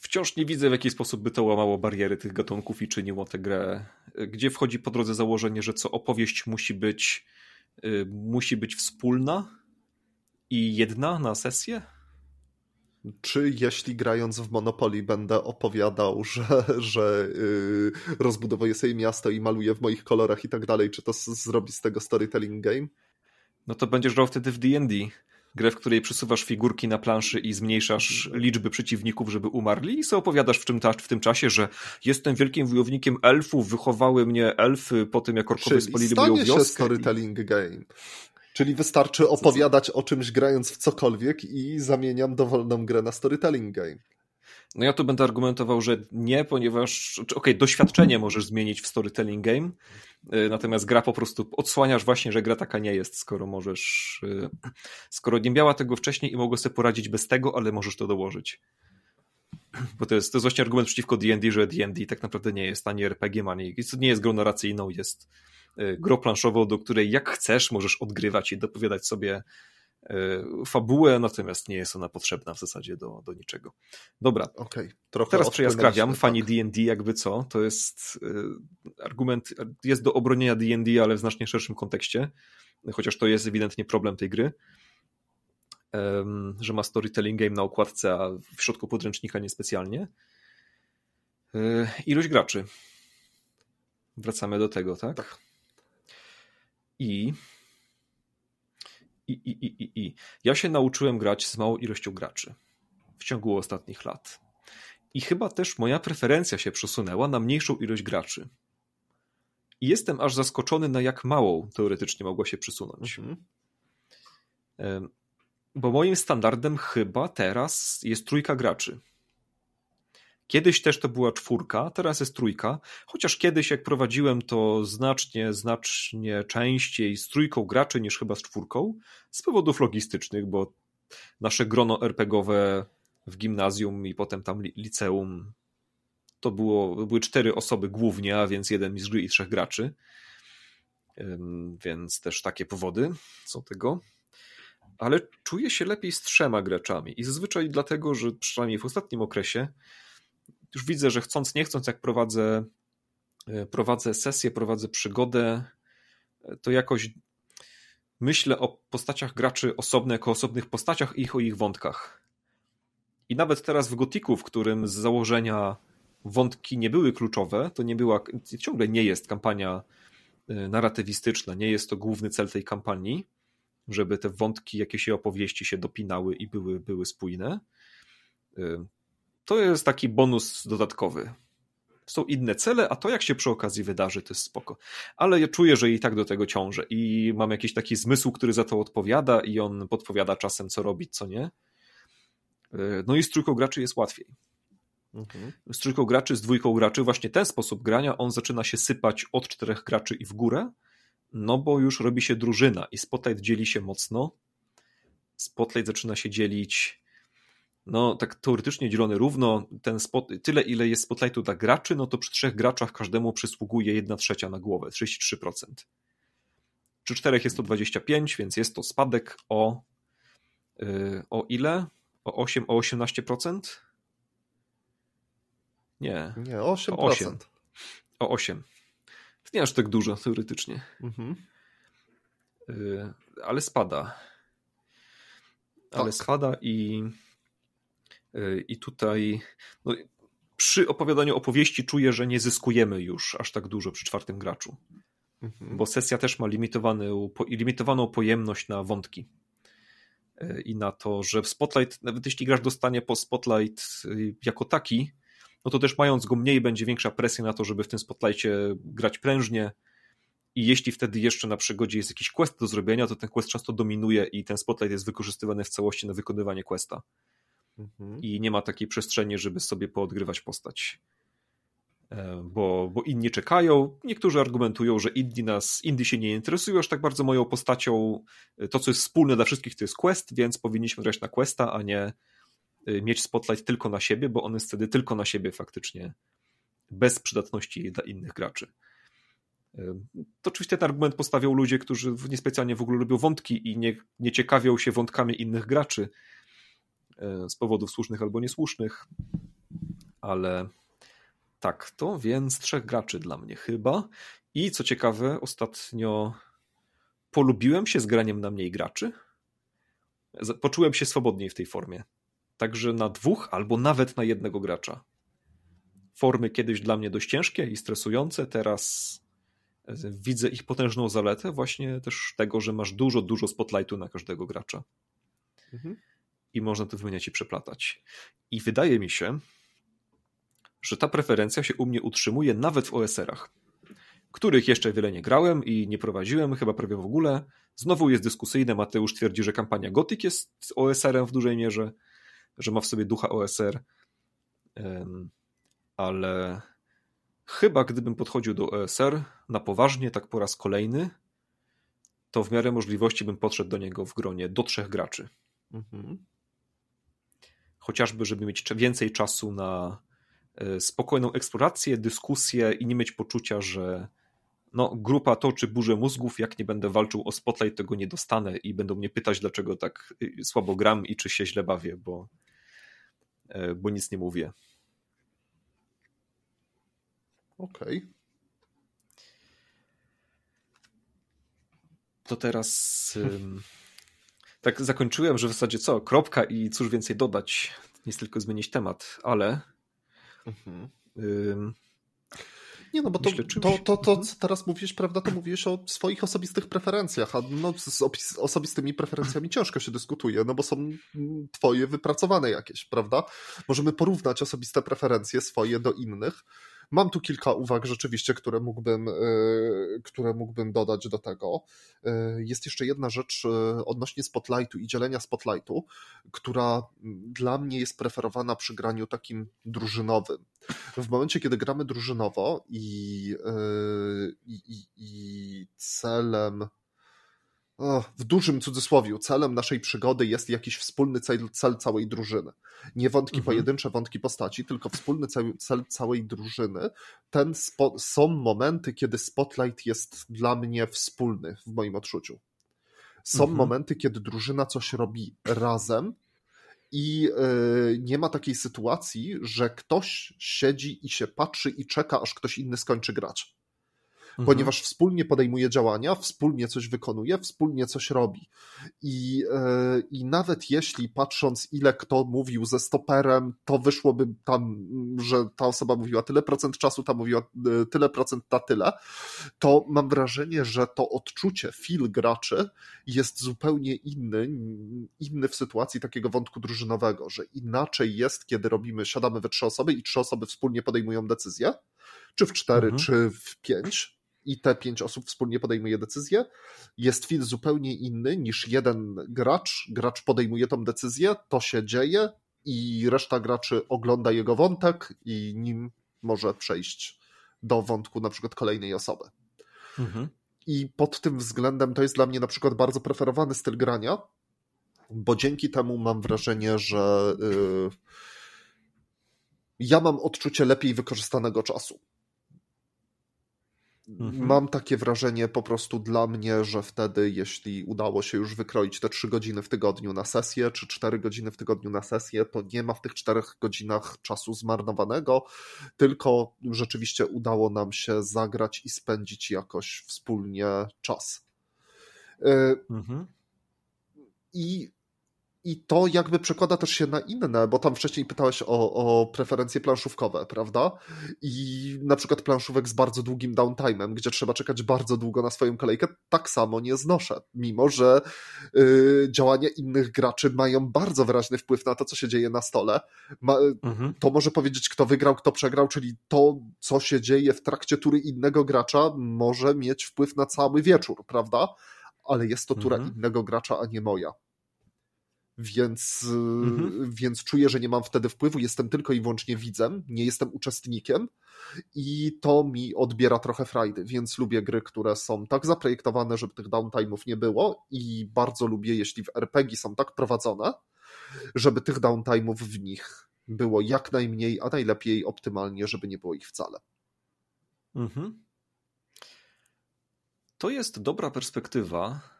Wciąż nie widzę, w jaki sposób by to łamało bariery tych gatunków i czyniło tę grę. Gdzie wchodzi po drodze założenie, że co opowieść musi być, yy, musi być wspólna i jedna na sesję? Czy jeśli grając w Monopoly będę opowiadał, że, że yy, rozbudowuję sobie miasto i maluję w moich kolorach i tak dalej, czy to zrobi z tego storytelling game? No to będziesz grał wtedy w D&D. Grę, w której przesuwasz figurki na planszy i zmniejszasz liczby przeciwników, żeby umarli i sobie opowiadasz w tym, w tym czasie, że jestem wielkim wojownikiem elfów, wychowały mnie elfy po tym, jak orkowie spalili moją wioskę. Się storytelling i... game. Czyli wystarczy opowiadać o czymś grając w cokolwiek i zamieniam dowolną grę na storytelling game. No ja tu będę argumentował, że nie, ponieważ okej, okay, doświadczenie możesz zmienić w storytelling game, y, natomiast gra po prostu odsłaniasz właśnie, że gra taka nie jest, skoro możesz, y, skoro nie miała tego wcześniej i mogło sobie poradzić bez tego, ale możesz to dołożyć. Bo to jest, to jest właśnie argument przeciwko D&D, że D&D tak naprawdę nie jest ani RPG, ani nie jest grą narracyjną, jest grą planszową, do której jak chcesz możesz odgrywać i dopowiadać sobie e, fabułę, natomiast nie jest ona potrzebna w zasadzie do, do niczego. Dobra, okay, teraz przejaskrawiam, tak. fani D&D jakby co, to jest e, argument, jest do obronienia D&D, ale w znacznie szerszym kontekście, chociaż to jest ewidentnie problem tej gry, że ma storytelling game na okładce, a w środku podręcznika niespecjalnie. Ilość graczy. Wracamy do tego, tak? tak. I, i, i, i, i ja się nauczyłem grać z małą ilością graczy w ciągu ostatnich lat. I chyba też moja preferencja się przesunęła na mniejszą ilość graczy. I jestem aż zaskoczony, na jak małą teoretycznie mogła się przesunąć. Mhm. Bo moim standardem chyba teraz jest trójka graczy. Kiedyś też to była czwórka, teraz jest trójka, chociaż kiedyś jak prowadziłem to znacznie, znacznie częściej z trójką graczy niż chyba z czwórką, z powodów logistycznych, bo nasze grono RPGowe w gimnazjum i potem tam liceum to było, były cztery osoby głównie, a więc jeden mistrz gry i trzech graczy. Więc też takie powody są tego. Ale czuję się lepiej z trzema graczami i zazwyczaj dlatego, że przynajmniej w ostatnim okresie już widzę, że chcąc, nie chcąc, jak prowadzę, e, prowadzę sesję, prowadzę przygodę, e, to jakoś myślę o postaciach graczy osobne, jako osobnych postaciach i o ich wątkach. I nawet teraz w Gotiku, w którym z założenia wątki nie były kluczowe, to nie była, ciągle nie jest kampania e, narratywistyczna, nie jest to główny cel tej kampanii, żeby te wątki, jakieś opowieści się dopinały i były, były spójne to jest taki bonus dodatkowy. Są inne cele, a to jak się przy okazji wydarzy, to jest spoko. Ale ja czuję, że i tak do tego ciążę i mam jakiś taki zmysł, który za to odpowiada i on podpowiada czasem, co robić, co nie. No i z trójką graczy jest łatwiej. Mhm. Z trójką graczy, z dwójką graczy, właśnie ten sposób grania, on zaczyna się sypać od czterech graczy i w górę, no bo już robi się drużyna i Spotlight dzieli się mocno. Spotlight zaczyna się dzielić no tak teoretycznie dzielony równo, ten spot, tyle ile jest spotlightu dla graczy, no to przy trzech graczach każdemu przysługuje 1 trzecia na głowę, 33%. Przy czterech jest to 25, więc jest to spadek o yy, o ile? O 8, o 18%? Nie. Nie, 8%. O 8. O 8. To nie aż tak dużo teoretycznie. Mhm. Y, ale spada. Ale tak. spada i, i tutaj no, przy opowiadaniu opowieści czuję, że nie zyskujemy już aż tak dużo przy czwartym graczu. Mhm. Bo sesja też ma limitowany, limitowaną pojemność na wątki. Y, I na to, że w Spotlight, nawet jeśli gracz dostanie po Spotlight jako taki, no to też mając go mniej, będzie większa presja na to, żeby w tym Spotlightie grać prężnie, i jeśli wtedy jeszcze na przygodzie jest jakiś quest do zrobienia, to ten quest często dominuje i ten spotlight jest wykorzystywany w całości na wykonywanie questa. Mhm. I nie ma takiej przestrzeni, żeby sobie poodgrywać postać. E, bo, bo inni czekają. Niektórzy argumentują, że inni nas, inni się nie interesują aż tak bardzo moją postacią. To, co jest wspólne dla wszystkich, to jest quest, więc powinniśmy grać na questa, a nie e, mieć spotlight tylko na siebie, bo on jest wtedy tylko na siebie faktycznie, bez przydatności dla innych graczy. To oczywiście ten argument postawią ludzie, którzy niespecjalnie w ogóle lubią wątki i nie, nie ciekawią się wątkami innych graczy e, z powodów słusznych albo niesłusznych, ale tak, to więc trzech graczy dla mnie chyba. I co ciekawe, ostatnio polubiłem się z graniem na mniej graczy. Poczułem się swobodniej w tej formie. Także na dwóch albo nawet na jednego gracza. Formy kiedyś dla mnie dość ciężkie i stresujące, teraz widzę ich potężną zaletę właśnie też tego, że masz dużo, dużo spotlightu na każdego gracza. Mhm. I można to wymieniać i przeplatać. I wydaje mi się, że ta preferencja się u mnie utrzymuje nawet w OSR-ach, których jeszcze wiele nie grałem i nie prowadziłem, chyba prawie w ogóle. Znowu jest dyskusyjne. Mateusz twierdzi, że kampania Gothic jest OSR-em w dużej mierze, że ma w sobie ducha OSR. Ale Chyba gdybym podchodził do ESR na poważnie, tak po raz kolejny, to w miarę możliwości bym podszedł do niego w gronie do trzech graczy. Mhm. Chociażby, żeby mieć więcej czasu na e, spokojną eksplorację, dyskusję i nie mieć poczucia, że no, grupa toczy burzę mózgów, jak nie będę walczył o spotlight, tego nie dostanę i będą mnie pytać, dlaczego tak y, słabo gram i czy się źle bawię, bo, e, bo nic nie mówię. Okej. Okay. To teraz tak zakończyłem, że w zasadzie co, kropka i cóż więcej dodać. Nic tylko zmienić temat, ale mhm. nie no, bo to, to, to, to, co teraz mówisz, prawda, to mówisz o swoich osobistych preferencjach, a no, z osobistymi preferencjami ciężko się dyskutuje, no bo są twoje wypracowane jakieś, prawda? Możemy porównać osobiste preferencje swoje do innych, Mam tu kilka uwag rzeczywiście, które mógłbym, e, które mógłbym dodać do tego. E, jest jeszcze jedna rzecz e, odnośnie spotlightu i dzielenia spotlightu, która dla mnie jest preferowana przy graniu takim drużynowym. W momencie, kiedy gramy drużynowo i, i, i celem w dużym cudzysłowie, celem naszej przygody jest jakiś wspólny cel, cel całej drużyny. Nie wątki mhm. pojedyncze, wątki postaci, tylko wspólny cel, cel całej drużyny. Ten spo, są momenty, kiedy spotlight jest dla mnie wspólny w moim odczuciu. Są mhm. momenty, kiedy drużyna coś robi razem i yy, nie ma takiej sytuacji, że ktoś siedzi i się patrzy i czeka, aż ktoś inny skończy grać mhm. ponieważ wspólnie podejmuje działania, wspólnie coś wykonuje, wspólnie coś robi. I, yy, I nawet jeśli patrząc, ile kto mówił ze stoperem, to wyszłoby tam, że ta osoba mówiła tyle procent czasu, ta mówiła yy, tyle procent, ta tyle, to mam wrażenie, że to odczucie feel graczy jest zupełnie inny, inny w sytuacji takiego wątku drużynowego, że inaczej jest, kiedy robimy, siadamy we trzy osoby i trzy osoby wspólnie podejmują decyzję, czy w cztery, mhm. czy w pięć, i te pięć osób wspólnie podejmuje decyzję. Jest film zupełnie inny niż jeden gracz. Gracz podejmuje tą decyzję, to się dzieje i reszta graczy ogląda jego wątek i nim może przejść do wątku na przykład kolejnej osoby. Mhm. I pod tym względem to jest dla mnie na przykład bardzo preferowany styl grania, bo dzięki temu mam wrażenie, że yy, ja mam odczucie lepiej wykorzystanego czasu Mhm. Mam takie wrażenie po prostu dla mnie, że wtedy, jeśli udało się już wykroić te trzy godziny w tygodniu na sesję, czy cztery godziny w tygodniu na sesję, to nie ma w tych czterech godzinach czasu zmarnowanego, tylko rzeczywiście udało nam się zagrać i spędzić jakoś wspólnie czas. Y, mhm. I i to jakby przekłada też się na inne, bo tam wcześniej pytałeś o, o preferencje planszówkowe, prawda? I na przykład planszówek z bardzo długim downtime'em, gdzie trzeba czekać bardzo długo na swoją kolejkę, tak samo nie znoszę. Mimo, że y, działania innych graczy mają bardzo wyraźny wpływ na to, co się dzieje na stole. Ma, mhm. To może powiedzieć, kto wygrał, kto przegrał, czyli to, co się dzieje w trakcie tury innego gracza, może mieć wpływ na cały wieczór, prawda? Ale jest to tura mhm. innego gracza, a nie moja więc, mhm. więc czuję, że nie mam wtedy wpływu, jestem tylko i wyłącznie widzem, nie jestem uczestnikiem i to mi odbiera trochę frajdy, więc lubię gry, które są tak zaprojektowane, żeby tych downtime'ów nie było i bardzo lubię, jeśli w RPG są tak prowadzone, żeby tych downtime'ów w nich było jak najmniej, a najlepiej optymalnie, żeby nie było ich wcale. Mhm. To jest dobra perspektywa,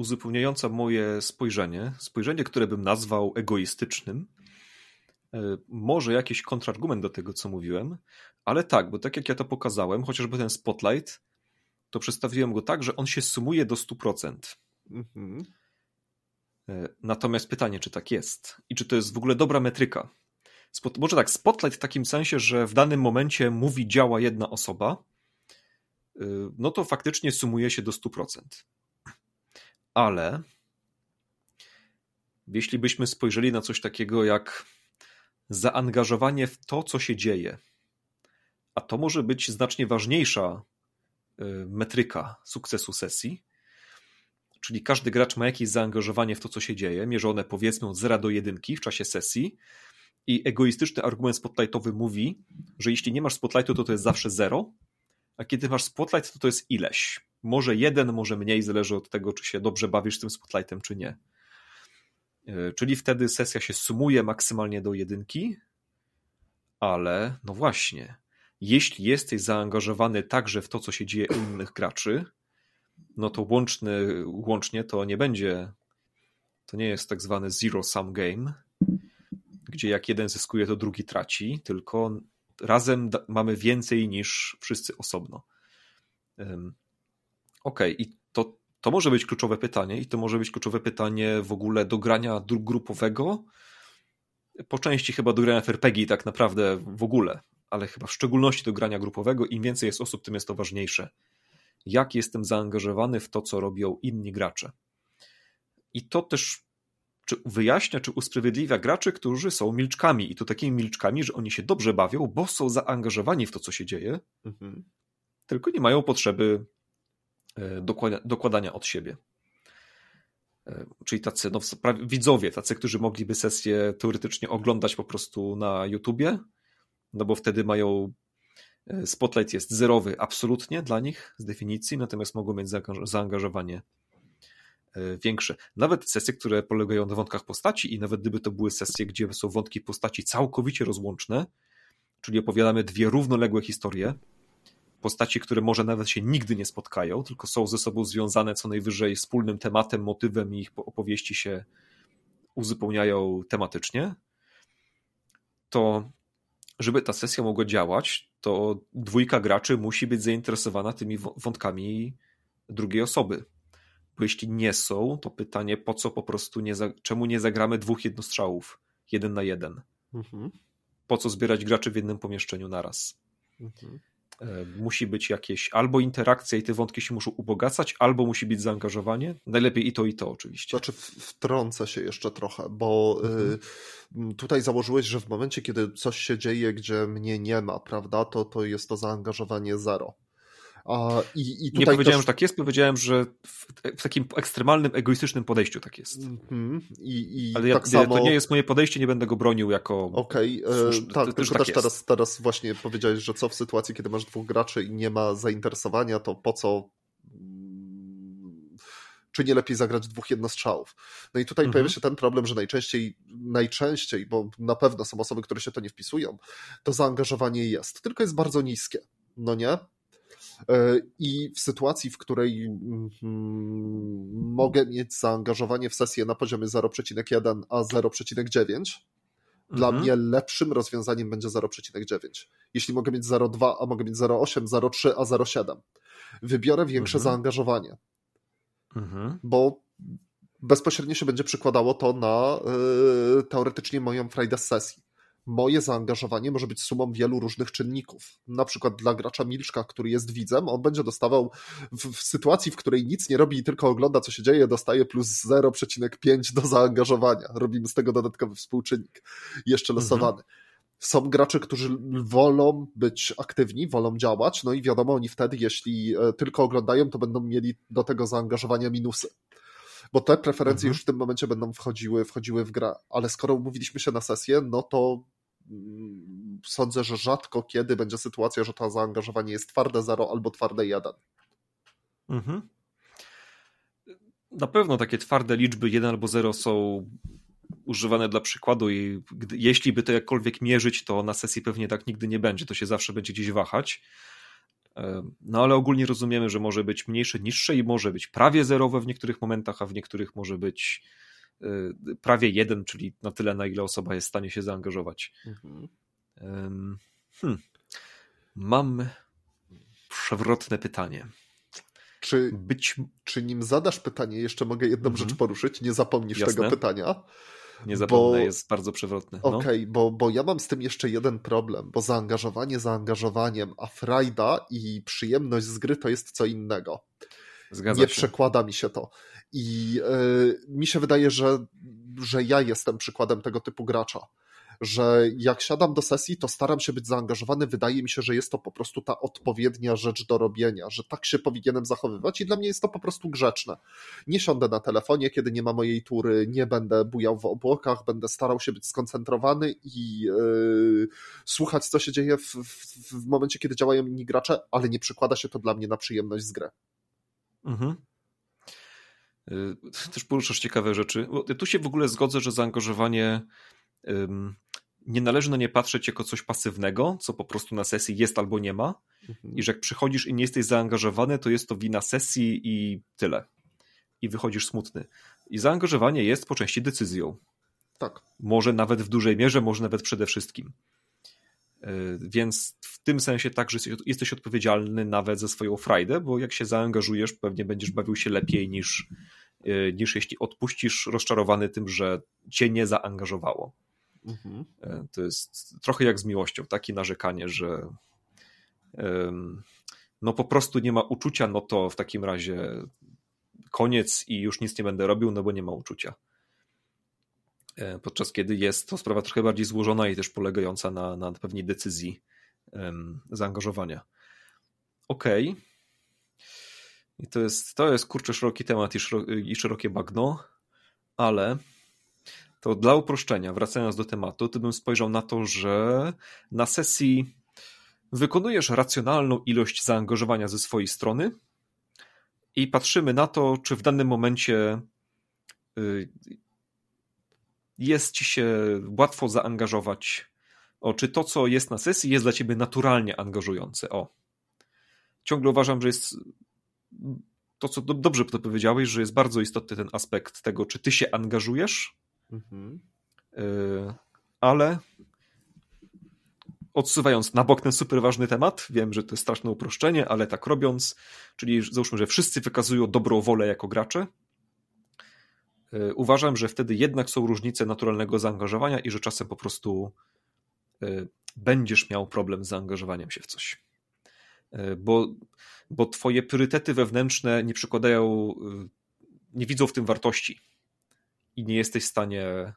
uzupełniająca moje spojrzenie, spojrzenie, które bym nazwał egoistycznym. E, może jakiś kontrargument do tego, co mówiłem, ale tak, bo tak jak ja to pokazałem, chociażby ten spotlight, to przedstawiłem go tak, że on się sumuje do 100%. Mhm. E, natomiast pytanie, czy tak jest i czy to jest w ogóle dobra metryka. Spot, może tak, spotlight w takim sensie, że w danym momencie mówi, działa jedna osoba, e, no to faktycznie sumuje się do 100% ale jeśli byśmy spojrzeli na coś takiego jak zaangażowanie w to, co się dzieje, a to może być znacznie ważniejsza y, metryka sukcesu sesji, czyli każdy gracz ma jakieś zaangażowanie w to, co się dzieje, mierzone powiedzmy od 0 do 1 w czasie sesji i egoistyczny argument spotlightowy mówi, że jeśli nie masz spotlightu, to to jest zawsze 0, a kiedy masz spotlight, to to jest ileś. Może jeden, może mniej, zależy od tego, czy się dobrze bawisz tym spotlightem, czy nie. E, czyli wtedy sesja się sumuje maksymalnie do jedynki, ale no właśnie, jeśli jesteś zaangażowany także w to, co się dzieje u innych graczy, no to łączny, łącznie to nie będzie, to nie jest tak zwany zero sum game, gdzie jak jeden zyskuje, to drugi traci, tylko razem mamy więcej niż wszyscy osobno. Okej, okay. i to, to może być kluczowe pytanie, i to może być kluczowe pytanie w ogóle do grania grupowego. Po części chyba do grania w RPG tak naprawdę w ogóle, ale chyba w szczególności do grania grupowego. Im więcej jest osób, tym jest to ważniejsze. Jak jestem zaangażowany w to, co robią inni gracze. I to też czy wyjaśnia, czy usprawiedliwia graczy, którzy są milczkami. I to takimi milczkami, że oni się dobrze bawią, bo są zaangażowani w to, co się dzieje, mhm. tylko nie mają potrzeby dokładania od siebie. E, czyli tacy no, widzowie, tacy, którzy mogliby sesję teoretycznie oglądać po prostu na YouTubie, no bo wtedy mają e, spotlight jest zerowy absolutnie dla nich z definicji, natomiast mogą mieć zaangażowanie większe. Nawet sesje, które polegają na wątkach postaci i nawet gdyby to były sesje, gdzie są wątki postaci całkowicie rozłączne, czyli opowiadamy dwie równoległe historie, postaci, które może nawet się nigdy nie spotkają, tylko są ze sobą związane co najwyżej wspólnym tematem, motywem i ich opowieści się uzupełniają tematycznie, to żeby ta sesja mogła działać, to dwójka graczy musi być zainteresowana tymi wątkami drugiej osoby. Bo jeśli nie są, to pytanie, po co po prostu nie, czemu nie zagramy dwóch jednostrzałów, jeden na jeden? Mhm. Po co zbierać graczy w jednym pomieszczeniu naraz? Mhm. E, musi być jakieś albo interakcja i te wątki się muszą ubogacać, albo musi być zaangażowanie. Najlepiej i to, i to oczywiście. Znaczy, wtrącę się jeszcze trochę, bo mhm. tutaj założyłeś, że w momencie, kiedy coś się dzieje, gdzie mnie nie ma, prawda, to, to jest to zaangażowanie zero. I, i nie powiedziałem, też... że tak jest, powiedziałem, że w, w, takim ekstremalnym, egoistycznym podejściu tak jest. Mm-hmm. I, i Ale ja, tak samo... to nie jest moje podejście, nie będę go bronił jako. Okej, okay. E, tak, tylko tak też teraz, teraz właśnie powiedziałeś, że co w sytuacji, kiedy masz dwóch graczy i nie ma zainteresowania, to po co mm, czy nie lepiej zagrać dwóch jednostrzałów. No i tutaj mhm. pojawia się ten problem, że najczęściej, najczęściej, bo na pewno są osoby, które się to nie wpisują, to zaangażowanie jest, tylko jest bardzo niskie. No nie? I w sytuacji, w której mm, mogę mieć zaangażowanie w sesję na poziomie 0,1 a 0,9, dla mhm. mnie lepszym rozwiązaniem będzie 0,9. Jeśli mogę mieć 0,2, a mogę mieć 0,8, 0,3, a 0,7. Wybiorę większe mhm. zaangażowanie. Mhm. Bo bezpośrednio się będzie przykładało to na yy, teoretycznie moją Friday sesji moje zaangażowanie może być sumą wielu różnych czynników. Na przykład dla gracza Milczka, który jest widzem, on będzie dostawał w, w sytuacji, w której nic nie robi i tylko ogląda, co się dzieje, dostaje plus 0,5 do zaangażowania. Robimy z tego dodatkowy współczynnik, jeszcze mhm. losowany. Mhm. Są gracze, którzy wolą być aktywni, wolą działać, no i wiadomo, oni wtedy, jeśli e, tylko oglądają, to będą mieli do tego zaangażowania minusy bo te preferencje mhm. już w tym momencie będą wchodziły, wchodziły w grę. Ale skoro umówiliśmy się na sesję, no to mm, sądzę, że rzadko kiedy będzie sytuacja, że to zaangażowanie jest twarde 0 albo twarde 1. Mhm. Na pewno takie twarde liczby 1 albo 0 są używane dla przykładu i gdy, jeśli by to jakkolwiek mierzyć, to na sesji pewnie tak nigdy nie będzie, to się zawsze będzie gdzieś wahać. No ale ogólnie rozumiemy, że może być mniejsze, niższe i może być prawie zerowe w niektórych momentach, a w niektórych może być e, prawie jeden, czyli na tyle, na ile osoba jest w stanie się zaangażować. Mhm. Hmm. Mam przewrotne pytanie. Czy, Być... czy nim zadasz pytanie, jeszcze mogę jedną mhm. rzecz poruszyć, nie zapomnisz Jasne. tego pytania. Nie zapomnę, bo, jest bardzo przewrotne. No. Okej, okay, bo, bo ja mam z tym jeszcze jeden problem, bo zaangażowanie zaangażowaniem, a frajda i przyjemność z gry to jest co innego. Zgadza nie się. przekłada mi się to. I yy, mi się wydaje, że, że ja jestem przykładem tego typu gracza że jak siadam do sesji, to staram się być zaangażowany. Wydaje mi się, że jest to po prostu ta odpowiednia rzecz do robienia, że tak się powinienem zachowywać i dla mnie jest to po prostu grzeczne. Nie siądę na telefonie, kiedy nie ma mojej tury, nie będę bujał w obłokach, będę starał się być skoncentrowany i yy, słuchać, co się dzieje w, w, w momencie, kiedy działają inni gracze, ale nie przykłada się to dla mnie na przyjemność z gry. Mhm. Y, też poruszasz ciekawe rzeczy. Tu się w ogóle zgodzę, że zaangażowanie nie należy na nie patrzeć jako coś pasywnego, co po prostu na sesji jest albo nie ma. Mhm. I że jak przychodzisz i nie jesteś zaangażowany, to jest to wina sesji i tyle. I wychodzisz smutny. I zaangażowanie jest po części decyzją. Tak. Może nawet w dużej mierze, może nawet przede wszystkim. E, więc w tym sensie tak, że jesteś odpowiedzialny nawet za swoją frajdę, bo jak się zaangażujesz, pewnie będziesz bawił się lepiej niż, e, niż jeśli odpuścisz rozczarowany tym, że cię nie zaangażowało. Mhm. E, to jest trochę jak z miłością, takie narzekanie, że no po prostu nie ma uczucia, no to w takim razie koniec i już nic nie będę robił, no bo nie ma uczucia. E, podczas kiedy jest to sprawa trochę bardziej złożona i też polegająca na, na pewnej decyzji um, zaangażowania. Okej. Okay. I to jest, to jest kurczę szeroki temat i, szerokie, i szerokie bagno, ale to dla uproszczenia, wracając do tematu, to bym spojrzał na to, że na sesji wykonujesz racjonalną ilość zaangażowania ze swojej strony i patrzymy na to, czy w danym momencie y, jest ci się łatwo zaangażować, o, czy to, co jest na sesji, jest dla ciebie naturalnie angażujące. O. Ciągle uważam, że jest to, co dobrze to powiedziałeś, że jest bardzo istotny ten aspekt tego, czy ty się angażujesz Mhm. Y, ale odsuwając na bok ten super ważny temat, wiem, że to jest straszne uproszczenie, ale tak robiąc, czyli załóżmy, że wszyscy wykazują dobrą wolę jako gracze, y, uważam, że wtedy jednak są różnice naturalnego zaangażowania i że czasem po prostu y, będziesz miał problem z zaangażowaniem się w coś. Bo, bo twoje priorytety wewnętrzne nie przykładają, nie widzą w tym wartości i nie jesteś w stanie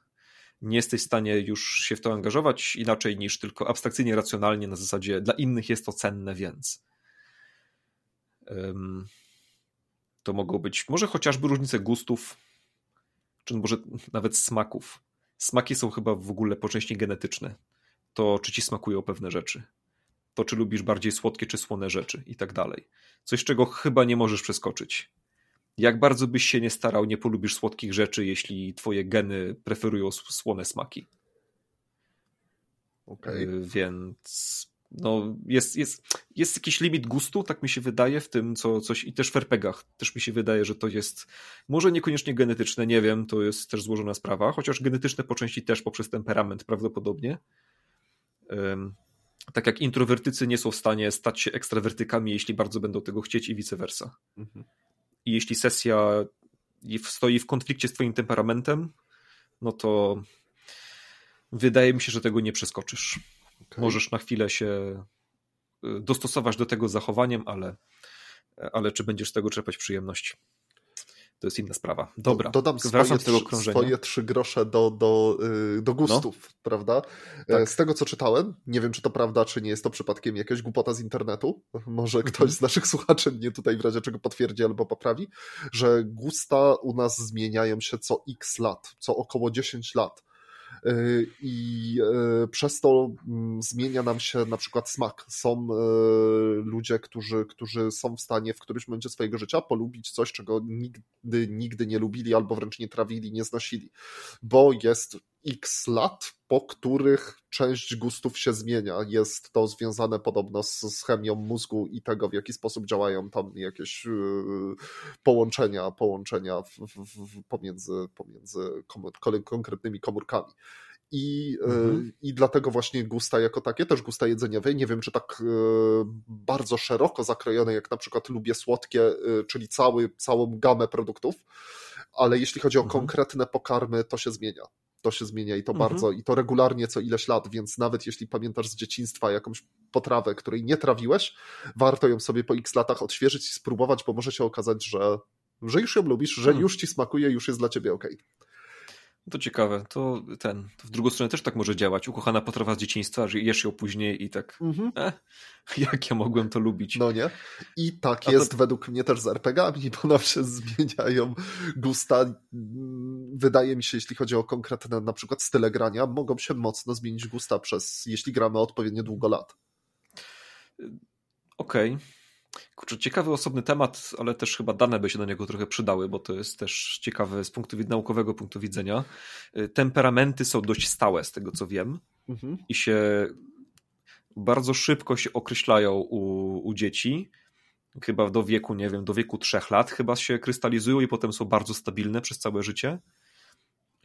nie jesteś w stanie już się w to angażować inaczej niż tylko abstrakcyjnie, racjonalnie na zasadzie dla innych jest to cenne, więc um, to mogą być może chociażby różnice gustów, czy może nawet smaków. Smaki są chyba w ogóle po części genetyczne. To, czy ci smakują pewne rzeczy. To, czy lubisz bardziej słodkie, czy słone rzeczy i tak dalej. Coś, czego chyba nie możesz przeskoczyć jak bardzo byś się nie starał, nie polubisz słodkich rzeczy, jeśli twoje geny preferują słone smaki. Okay. Więc no jest, jest, jest jakiś limit gustu, tak mi się wydaje, w tym co, coś i też w RPGach też mi się wydaje, że to jest może niekoniecznie genetyczne, nie wiem, to jest też złożona sprawa, chociaż genetyczne po części też poprzez temperament prawdopodobnie. Um, tak jak introwertycy nie są w stanie stać się ekstrawertykami, jeśli bardzo będą tego chcieć i vice versa. Mhm. I jeśli sesja stoi w konflikcie z twoim temperamentem, no to wydaje mi się, że tego nie przeskoczysz. Okay. Możesz na chwilę się y, dostosować do tego zachowaniem, ale, ale czy będziesz z tego czerpać przyjemność? To jest inna sprawa. Dobra, dodam swoje, do krążenia. swoje trzy grosze do, do, y, do gustów, no. prawda? E, tak. Z tego, co czytałem, nie wiem, czy to prawda, czy nie jest to przypadkiem jakaś głupota z internetu, może mhm. ktoś z naszych słuchaczy mnie tutaj w razie czego potwierdzi albo poprawi, że gusta u nas zmieniają się co x lat, co około 10 lat i e, przez to mm, zmienia nam się na przykład smak. Są e, ludzie, którzy, którzy są w stanie w którymś momencie swojego życia polubić coś, czego nigdy, nigdy nie lubili albo wręcz nie trawili, nie znosili, bo jest x lat, po których część gustów się zmienia. Jest to związane podobno z, z chemią mózgu i tego, w jaki sposób działają tam jakieś yy, połączenia, połączenia w, w, pomiędzy, pomiędzy konkretnymi komórkami. I, yy, mhm. I dlatego właśnie gusta jako takie, też gusta jedzeniowe, nie wiem czy tak yy, bardzo szeroko zakrojone, jak na przykład lubię słodkie, yy, czyli cały, całą gamę produktów, ale jeśli chodzi o mhm. konkretne pokarmy, to się zmienia to się zmienia i to mhm. bardzo, i to regularnie co ileś lat, więc nawet jeśli pamiętasz z dzieciństwa jakąś potrawę, której nie trawiłeś, warto ją sobie po x latach odświeżyć i spróbować, bo może się okazać, że, że już ją lubisz, że mhm. już ci smakuje, już jest dla ciebie ok. To ciekawe, to ten, to w drugą stronę też tak może działać. Ukochana potrawa z dzieciństwa, że jesz ją później i tak, mhm. eh, jak ja mogłem to lubić. No nie? I tak A jest to... według mnie też z RPGami, bo nam się zmieniają gusta. Wydaje mi się, jeśli chodzi o konkretne na przykład style grania, mogą się mocno zmienić gusta przez, jeśli gramy odpowiednio długo lat. Okej. Okay. Kurczę, ciekawy osobny temat, ale też chyba dane by się do niego trochę przydały, bo to jest też ciekawe z punktu naukowego punktu widzenia. Y, temperamenty są dość stałe, z tego co wiem, mhm. i się bardzo szybko się określają u, u dzieci. Chyba do wieku, nie wiem, do wieku trzech lat chyba się krystalizują i potem są bardzo stabilne przez całe życie.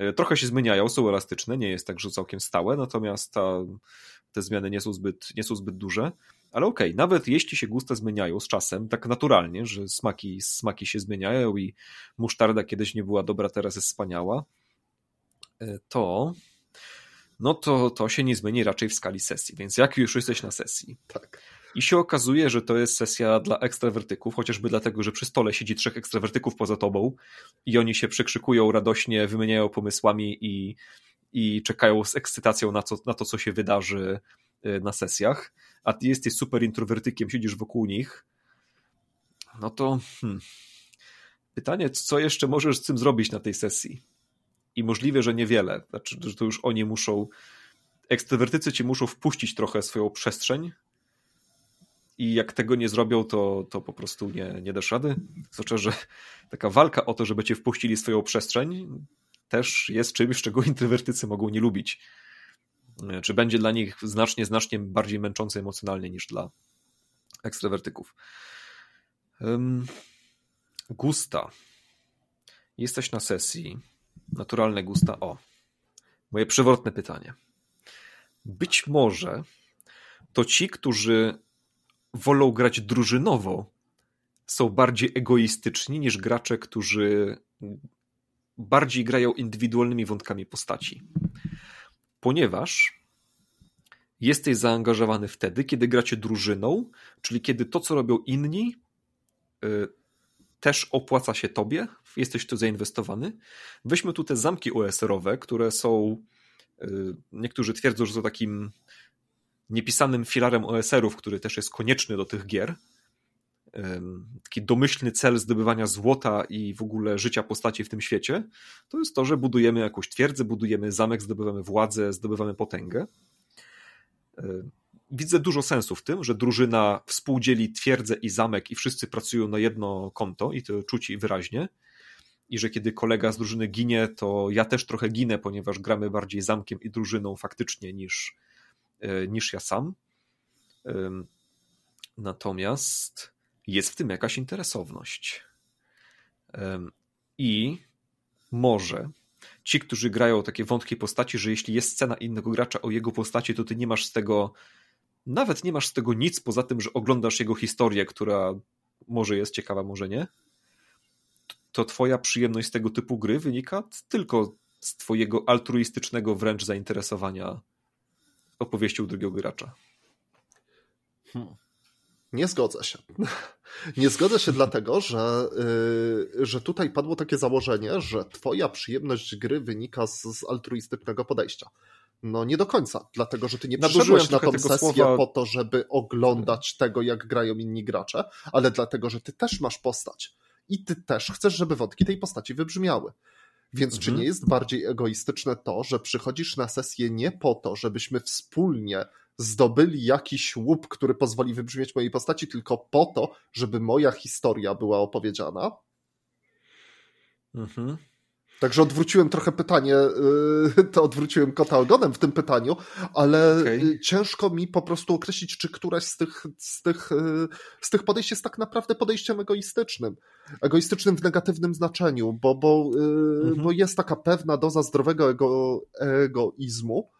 Y, trochę się zmieniają, są elastyczne, nie jest tak, że całkiem stałe, natomiast ta, te zmiany nie są zbyt, nie są zbyt duże. Ale okej, okay, nawet jeśli się gusta zmieniają z czasem, tak naturalnie, że smaki, smaki się zmieniają i musztarda kiedyś nie była dobra, teraz jest wspaniała, e, to no to, to się nie zmieni raczej w skali sesji. Więc jak już jesteś na sesji tak. i się okazuje, że to jest sesja dla ekstrawertyków, chociażby dlatego, że przy stole siedzi trzech ekstrawertyków poza tobą i oni się przekrzykują radośnie, wymieniają pomysłami i, i czekają z ekscytacją na, co, na to, co się wydarzy na sesjach, a ty jesteś super introwertykiem, siedzisz wokół nich, no to hmm, pytanie, co jeszcze możesz z tym zrobić na tej sesji? I możliwe, że niewiele. Znaczy, że to już oni muszą, ekstrawertycy ci muszą wpuścić trochę swoją przestrzeń i jak tego nie zrobią, to, to po prostu nie, nie dasz rady. Znaczy, że taka walka o to, żeby cię wpuścili swoją przestrzeń, też jest czymś, czego introwertycy mogą nie lubić. Czy będzie dla nich znacznie, znacznie bardziej męczące emocjonalnie niż dla ekstrawertyków. Gusta. Jesteś na sesji. Naturalne gusta. O. Moje przewrotne pytanie. Być może to ci, którzy wolą grać drużynowo, są bardziej egoistyczni niż gracze, którzy bardziej grają indywidualnymi wątkami postaci. Ponieważ jesteś zaangażowany wtedy, kiedy gracie drużyną, czyli kiedy to, co robią inni, y, też opłaca się tobie, jesteś tu zainwestowany. Weźmy tu te zamki OSR-owe, które są, y, niektórzy twierdzą, że są takim niepisanym filarem OSR-ów, który też jest konieczny do tych gier taki domyślny cel zdobywania złota i w ogóle życia postaci w tym świecie, to jest to, że budujemy jakąś twierdzę, budujemy zamek, zdobywamy władzę, zdobywamy potęgę. Widzę dużo sensu w tym, że drużyna współdzieli twierdzę i zamek i wszyscy pracują na jedno konto i to czuć wyraźnie. I że kiedy kolega z drużyny ginie, to ja też trochę ginę, ponieważ gramy bardziej zamkiem i drużyną faktycznie niż, e, niż ja sam. Natomiast jest w tym jakaś interesowność. I może ci, którzy grają takie wątkie postaci, że jeśli jest scena innego gracza o jego postaci, to ty nie masz z tego, nawet nie masz z tego nic poza tym, że oglądasz jego historię, która może jest ciekawa, może nie. To twoja przyjemność z tego typu gry wynika tylko z twojego altruistycznego wręcz zainteresowania opowieścią drugiego gracza. Hmm. Nie zgodzę się. Nie zgodzę się dlatego, że, yy, że tutaj padło takie założenie, że twoja przyjemność gry wynika z, z altruistycznego podejścia. No nie do końca, dlatego że ty nie przyszedłeś na tą sesję słowa... po to, żeby oglądać tego, jak grają inni gracze, ale dlatego, że ty też masz postać i ty też chcesz, żeby wątki tej postaci wybrzmiały. Więc mhm. czy nie jest bardziej egoistyczne to, że przychodzisz na sesję nie po to, żebyśmy wspólnie zdobyli jakiś łup, który pozwoli wybrzmieć mojej postaci, tylko po to, żeby moja historia była opowiedziana? Mhm. Także odwróciłem trochę pytanie, y, to odwróciłem kota ogonem w tym pytaniu, ale okay. ciężko mi po prostu określić, czy któraś z tych, z, tych, y, z tych podejść jest tak naprawdę podejściem egoistycznym. Egoistycznym w negatywnym znaczeniu, bo, bo, y, mhm. bo jest taka pewna doza zdrowego ego, egoizmu,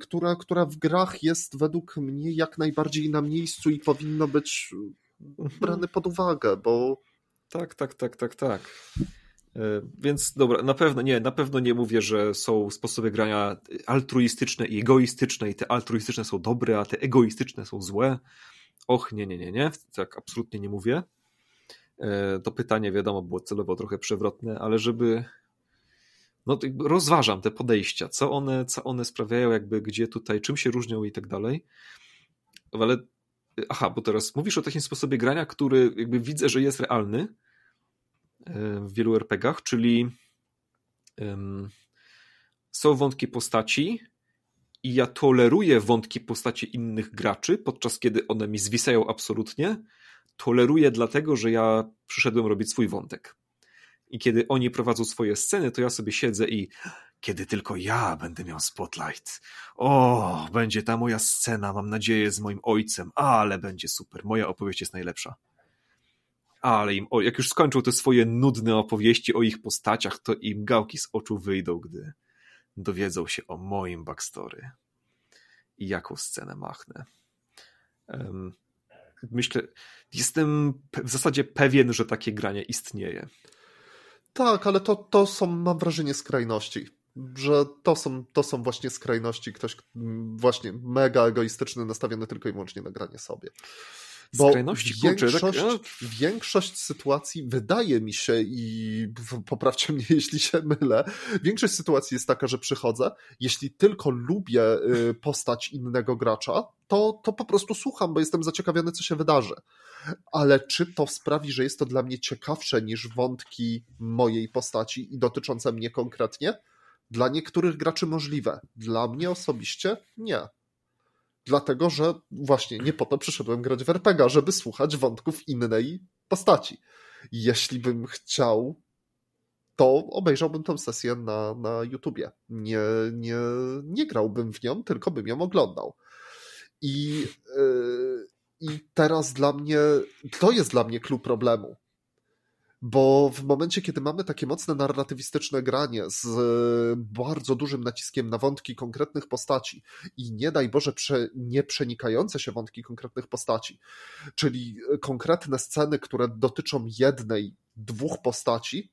która, która w grach jest według mnie jak najbardziej na miejscu i powinno być mhm. brane pod uwagę, bo. Tak, tak, tak, tak, tak. E, więc dobra, na pewno nie, na pewno nie mówię, że są sposoby grania altruistyczne i egoistyczne i te altruistyczne są dobre, a te egoistyczne są złe. Och, nie, nie, nie, nie, tak absolutnie nie mówię. E, to pytanie, wiadomo, było celowo trochę przewrotne, ale żeby no, rozważam te podejścia, co one, co one sprawiają, jakby gdzie tutaj, czym się różnią i tak dalej. Ale aha, bo teraz mówisz o takim sposobie grania, który jakby widzę, że jest realny, w wielu RPGach, czyli um, są wątki postaci i ja toleruję wątki postaci innych graczy, podczas kiedy one mi zwisają absolutnie. Toleruję dlatego, że ja przyszedłem robić swój wątek. I kiedy oni prowadzą swoje sceny, to ja sobie siedzę i kiedy tylko ja będę miał spotlight. O, będzie ta moja scena, mam nadzieję, z moim ojcem, ale będzie super. Moja opowieść jest najlepsza ale im, jak już skończą te swoje nudne opowieści o ich postaciach, to im gałki z oczu wyjdą, gdy dowiedzą się o moim backstory i jaką scenę machnę. Um, myślę, jestem w zasadzie pewien, że takie granie istnieje. Tak, ale to, to są, mam wrażenie, skrajności. Że to są, to są właśnie skrajności, ktoś właśnie mega egoistyczny, nastawiony tylko i wyłącznie na granie sobie. Bo skrajności, większość, kurczę, tak... większość sytuacji, wydaje mi się, i poprawcie mnie, jeśli się mylę, większość sytuacji jest taka, że przychodzę, jeśli tylko lubię y, postać innego gracza, to, to po prostu słucham, bo jestem zaciekawiony, co się wydarzy. Ale czy to sprawi, że jest to dla mnie ciekawsze niż wątki mojej postaci i dotyczące mnie konkretnie? Dla niektórych graczy możliwe. Dla mnie osobiście nie. Dlatego, że właśnie nie po to przyszedłem grać w RPG, żeby słuchać wątków innej postaci. Jeśli bym chciał, to obejrzałbym tę sesję na, na YouTubie. Nie, nie, nie grałbym w nią, tylko bym ją oglądał. I, yy, I teraz dla mnie, to jest dla mnie klucz problemu bo w momencie, kiedy mamy takie mocne narratywistyczne granie z e, bardzo dużym naciskiem na wątki konkretnych postaci i nie daj Boże prze, nie przenikające się wątki konkretnych postaci, czyli konkretne sceny, które dotyczą jednej, dwóch postaci,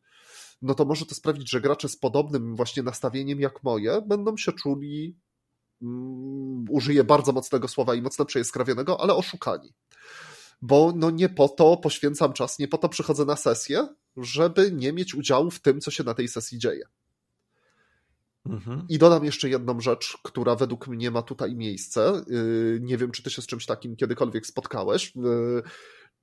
no to może to sprawić, że gracze z podobnym właśnie nastawieniem jak moje będą się czuli, um, użyję bardzo mocnego słowa i mocno przejeskrawionego, ale oszukani bo no nie po to poświęcam czas, nie po to przychodzę na sesję, żeby nie mieć udziału w tym, co się na tej sesji dzieje. Mhm. I dodam jeszcze jedną rzecz, która według mnie ma tutaj miejsce. Y, nie wiem, czy ty się z czymś takim kiedykolwiek spotkałeś. Y,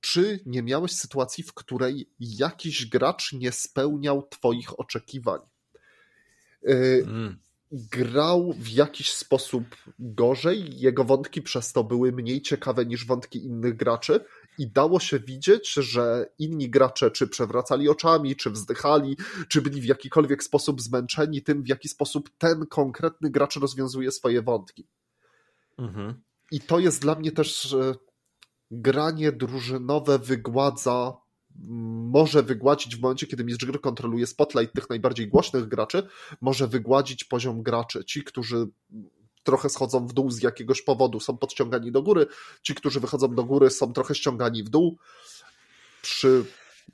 czy nie miałeś sytuacji, w której jakiś gracz nie spełniał Twoich oczekiwań? Y, mm grał w jakiś sposób gorzej, jego wątki przez to były mniej ciekawe niż wątki innych graczy i dało się widzieć, że inni gracze czy przewracali oczami, czy wzdychali, czy byli w jakikolwiek sposób zmęczeni tym, w jaki sposób ten konkretny gracz rozwiązuje swoje wątki. Mhm. I to jest dla mnie też granie drużynowe wygładza może wygładzić w momencie, kiedy mistrz gry kontroluje spotlight tych najbardziej głośnych graczy, może wygładzić poziom graczy. Ci, którzy trochę schodzą w dół z jakiegoś powodu, są podciągani do góry, ci, którzy wychodzą do góry, są trochę ściągani w dół. Przy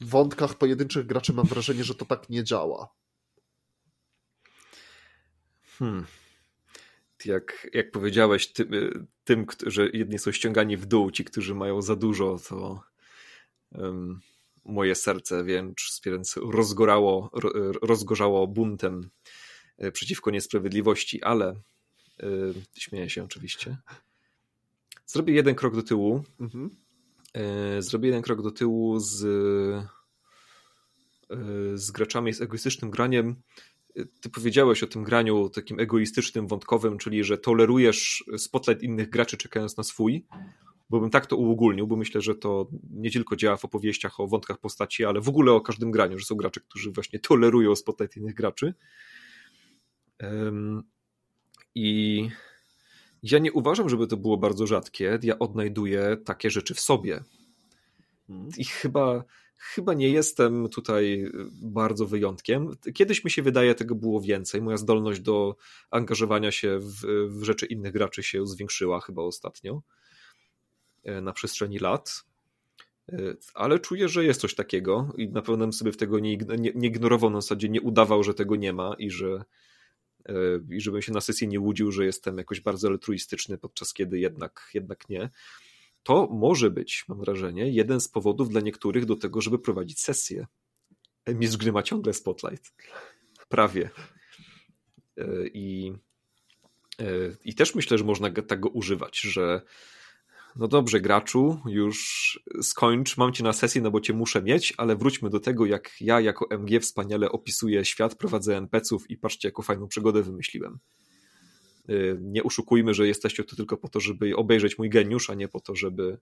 wątkach pojedynczych graczy mam wrażenie, że to tak nie działa. Hmm. Jak, jak powiedziałeś, tym, że jedni są ściągani w dół, ci, którzy mają za dużo, to um, moje serce więc, więc rozgorało, rozgorzało buntem e, przeciwko niesprawiedliwości, ale yy, śmieję się oczywiście. Zrobię jeden krok do tyłu. Mhm. Yy, zrobię jeden krok do tyłu z, yy, z graczami z egoistycznym graniem. Ty powiedziałeś o tym graniu takim egoistycznym, wątkowym, czyli że tolerujesz spotlight innych graczy czekając na swój bo bym tak to uogólnił, bo myślę, że to nie tylko działa w opowieściach o wątkach postaci, ale w ogóle o każdym graniu, że są gracze, którzy właśnie tolerują spotlight innych graczy. I ja nie uważam, żeby to było bardzo rzadkie. Ja odnajduję takie rzeczy w sobie. Hmm. I chyba, chyba nie jestem tutaj bardzo wyjątkiem. Kiedyś mi się wydaje, tego było więcej. Moja zdolność do angażowania się w, w rzeczy innych graczy się zwiększyła chyba ostatnio. E, na przestrzeni lat, e, ale czuję, że jest coś takiego i na pewno bym sobie w tego nie, nie, nie ignorował, na zasadzie nie udawał, że tego nie ma i że e, i żebym się na sesji nie łudził, że jestem jakoś bardzo altruistyczny, podczas kiedy jednak, jednak nie. To może być, mam wrażenie, jeden z powodów dla niektórych do tego, żeby prowadzić sesję. Mistrz gry ma ciągle spotlight. Prawie. I, I też myślę, że można tego używać, że no dobrze, graczu, już skończ, mam cię na sesję, no bo cię muszę mieć, ale wróćmy do tego, jak ja jako MG wspaniale opisuję świat, prowadzę NPC-ów i patrzcie, jaką fajną przygodę wymyśliłem. Y, nie uszukujmy, że jesteście tu tylko po to, żeby obejrzeć mój geniusz, a nie po to, żeby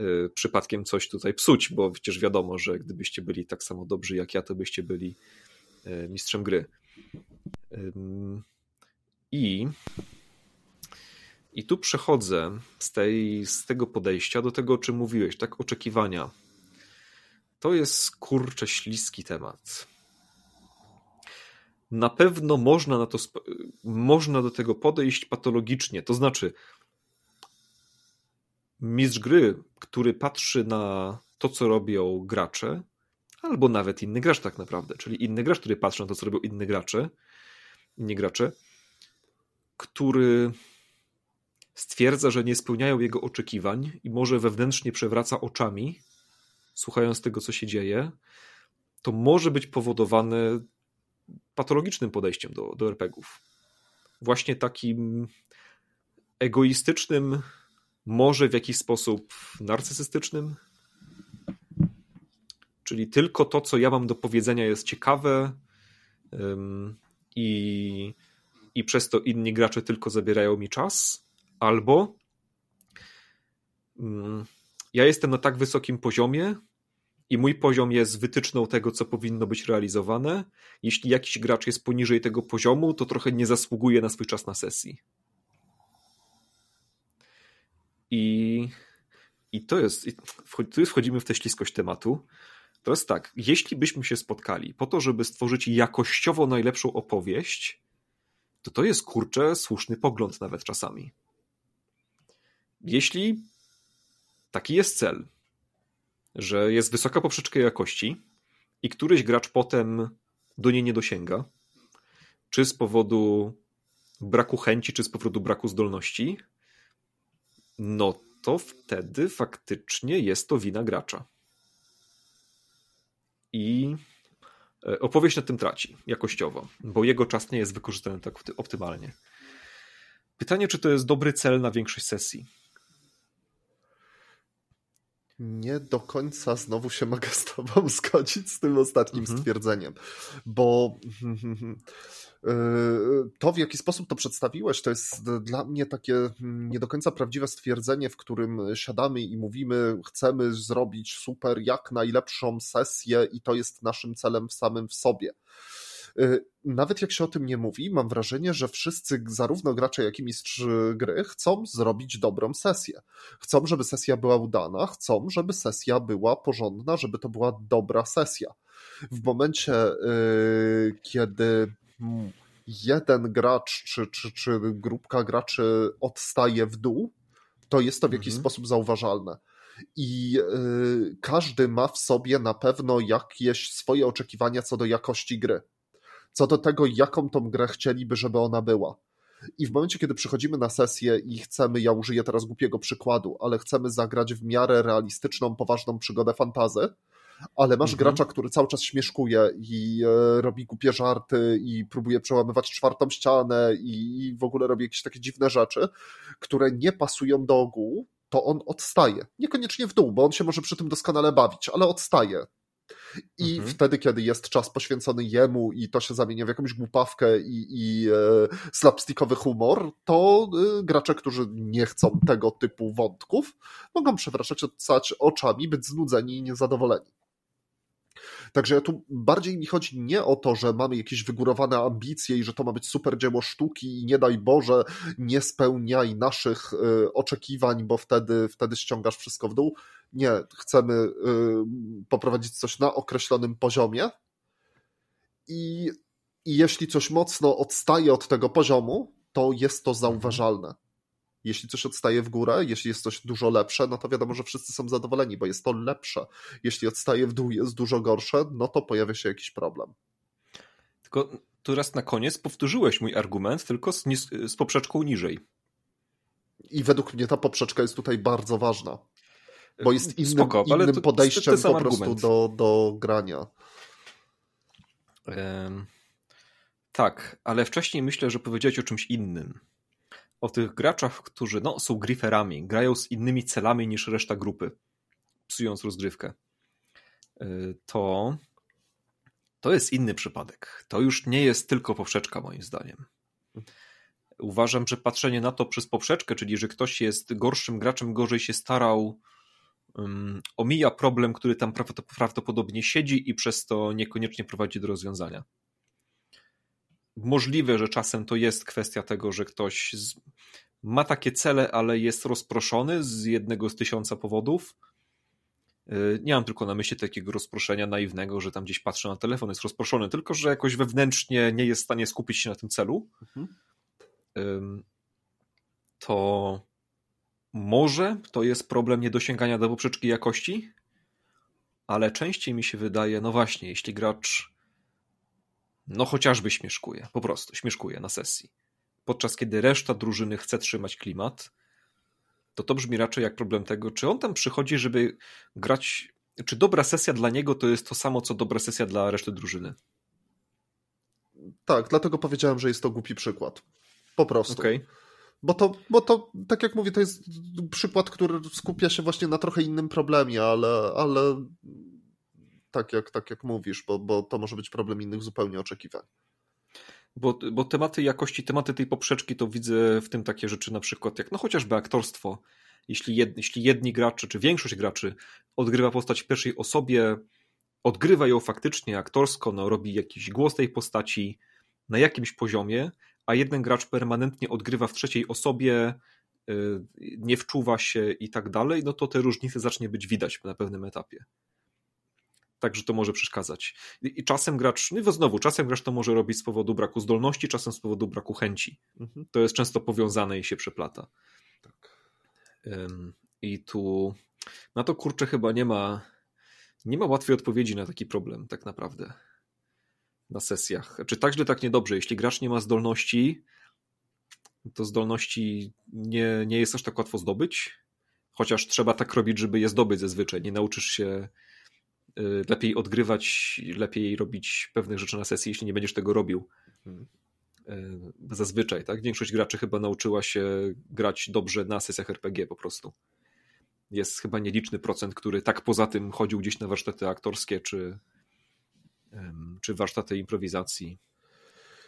y, przypadkiem coś tutaj psuć, bo przecież wiadomo, że gdybyście byli tak samo dobrzy jak ja, to byście byli y, mistrzem gry. I i tu przechodzę z, tej, z tego podejścia do tego, o czym mówiłeś, tak? Oczekiwania. To jest kurczę śliski temat. Na pewno można, na to, można do tego podejść patologicznie. To znaczy, mistrz gry, który patrzy na to, co robią gracze, albo nawet inny gracz, tak naprawdę, czyli inny gracz, który patrzy na to, co robią inni gracze, inni gracze, który stwierdza, że nie spełniają jego oczekiwań i może wewnętrznie przewraca oczami, słuchając tego, co się dzieje, to może być powodowane patologicznym podejściem do, do RPGów. Właśnie takim egoistycznym, może w jakiś sposób narcysystycznym. Czyli tylko to, co ja mam do powiedzenia, jest ciekawe i, i przez to inni gracze tylko zabierają mi czas albo mm, ja jestem na tak wysokim poziomie i mój poziom jest wytyczną tego, co powinno być realizowane. Jeśli jakiś gracz jest poniżej tego poziomu, to trochę nie zasługuje na swój czas na sesji. I, i to jest, tu wchodzimy w tę śliskość tematu. Jest tak, jeśli byśmy się spotkali po to, żeby stworzyć jakościowo najlepszą opowieść, to to jest kurczę słuszny pogląd nawet czasami. Jeśli taki jest cel, że jest wysoka poprzeczka jakości i któryś gracz potem do niej nie dosięga, czy z powodu braku chęci, czy z powodu braku zdolności, no to wtedy faktycznie jest to wina gracza. I e, opowieść na tym traci jakościowo, bo jego czas nie jest wykorzystany tak optymalnie. Pytanie, czy to jest dobry cel na większość sesji? Nie do końca znowu się mogę z Tobą zgodzić z tym ostatnim mhm. stwierdzeniem, bo y, to, w jaki sposób to przedstawiłeś, to jest dla mnie takie mm, nie do końca prawdziwe stwierdzenie, w którym siadamy i mówimy, chcemy zrobić super, jak najlepszą sesję, i to jest naszym celem w samym w sobie. Y, nawet jak się o tym nie mówi, mam wrażenie, że wszyscy, zarówno gracze, jak i mistrz gry, chcą zrobić dobrą sesję. Chcą, żeby sesja była udana, chcą, żeby sesja była porządna, żeby to była dobra sesja. W momencie, yy, kiedy jeden gracz czy, czy, czy grupka graczy odstaje w dół, to jest to w jakiś mhm. sposób zauważalne i y, każdy ma w sobie na pewno jakieś swoje oczekiwania co do jakości gry, co do tego, jaką tą grę chcieliby, żeby ona była. I w momencie, kiedy przychodzimy na sesję i chcemy, ja użyję teraz głupiego przykładu, ale chcemy zagrać w miarę realistyczną, poważną przygodę fantazy, ale masz mhm. gracza, który cały czas śmieszkuje i e, robi głupie żarty i próbuje przełamywać czwartą ścianę i, i w ogóle robi jakieś takie dziwne rzeczy, które nie pasują do ogółu, to on odstaje. Niekoniecznie w dół, bo on się może przy tym doskonale bawić, ale odstaje. I mhm. wtedy, kiedy jest czas poświęcony jemu i to się zamienia w jakąś głupawkę i, i e, slapstickowy humor, to e, gracze, którzy nie chcą tego typu wątków, mogą przewracać oczami, być znudzeni i niezadowoleni. Także tu bardziej mi chodzi nie o to, że mamy jakieś wygórowane ambicje i że to ma być super dzieło sztuki i nie daj Boże, nie spełniaj naszych y, oczekiwań, bo wtedy, wtedy ściągasz wszystko w dół. Nie, chcemy y, poprowadzić coś na określonym poziomie i, i jeśli coś mocno odstaje od tego poziomu, to jest to mhm. zauważalne jeśli coś odstaje w górę, jeśli jest coś dużo lepsze, no to wiadomo, że wszyscy są zadowoleni, bo jest to lepsze. Jeśli odstaje w dół, jest dużo gorsze, no to pojawia się jakiś problem. Tylko tu raz na koniec powtórzyłeś mój argument, tylko z, z poprzeczką niżej. I według mnie ta poprzeczka jest tutaj bardzo ważna. Bo jest innym, Spoko, innym podejściem po prostu do, do grania. Um, tak, ale wcześniej myślę, że powiedziałeś o czymś innym o tych graczach, którzy no, są griferami, grają z innymi celami niż reszta grupy, psując rozgrywkę, y, to to jest inny przypadek. To już nie jest tylko poprzeczka, moim zdaniem. Uważam, że patrzenie na to przez poprzeczkę, czyli że ktoś jest gorszym graczem, gorzej się starał, um, omija problem, który tam prawdopodobnie siedzi i przez to niekoniecznie prowadzi do rozwiązania. Możliwe, że czasem to jest kwestia tego, że ktoś z... ma takie cele, ale jest rozproszony z jednego z tysiąca powodów. Y, nie mam tylko na myśli takiego rozproszenia naiwnego, że tam gdzieś patrzę na telefon, jest rozproszony, tylko że jakoś wewnętrznie nie jest w stanie skupić się na tym celu. Mhm. To może to jest problem niedosięgania do poprzeczki jakości, ale częściej mi się wydaje, no właśnie, jeśli gracz no chociażby śmieszkuje, po prostu śmieszkuje na sesji. Podczas kiedy reszta drużyny chce trzymać klimat, to to brzmi raczej jak problem tego, czy on tam przychodzi, żeby grać, czy dobra sesja dla niego to jest to samo, co dobra sesja dla reszty drużyny. Tak, dlatego powiedziałem, że jest to głupi przykład. Po prostu. Okay. Bo to, bo to, tak jak mówię, to jest przykład, który skupia się właśnie na trochę innym problemie, ale, ale tak jak, tak jak mówisz, bo, bo to może być problem innych zupełnie oczekiwań. Bo, bo tematy jakości, tematy tej poprzeczki to widzę w tym takie rzeczy na przykład jak no chociażby aktorstwo. Jeśli, jeśli jedni gracze, czy większość graczy odgrywa postać w pierwszej osobie, odgrywa ją faktycznie aktorsko, no, robi jakiś głos tej postaci na jakimś poziomie, a jeden gracz permanentnie odgrywa w trzeciej osobie, yy, nie wczuwa się i tak dalej, no to te różnice zacznie być widać na pewnym etapie także to może przeszkadzać. I, czasem gracz, no i znowu, czasem gracz to może robić z powodu braku zdolności, czasem z powodu braku chęci. Mhm. To jest często powiązane i się przeplata. Tak. I tu na to kurczę chyba nie ma nie ma łatwej odpowiedzi na taki problem tak naprawdę na sesjach. Czy tak źle, tak niedobrze. Jeśli gracz nie ma zdolności, to zdolności nie, nie jest aż tak łatwo zdobyć, chociaż trzeba tak robić, żeby je zdobyć zazwyczaj. Nie nauczysz się lepiej odgrywać, lepiej robić pewnych rzeczy na sesji, jeśli nie będziesz tego robił. Mhm. Y, zazwyczaj, tak? Większość graczy chyba nauczyła się grać dobrze na sesjach RPG po prostu. Jest chyba nieliczny procent, który tak poza tym chodził gdzieś na warsztaty aktorskie, czy, czy warsztaty improwizacji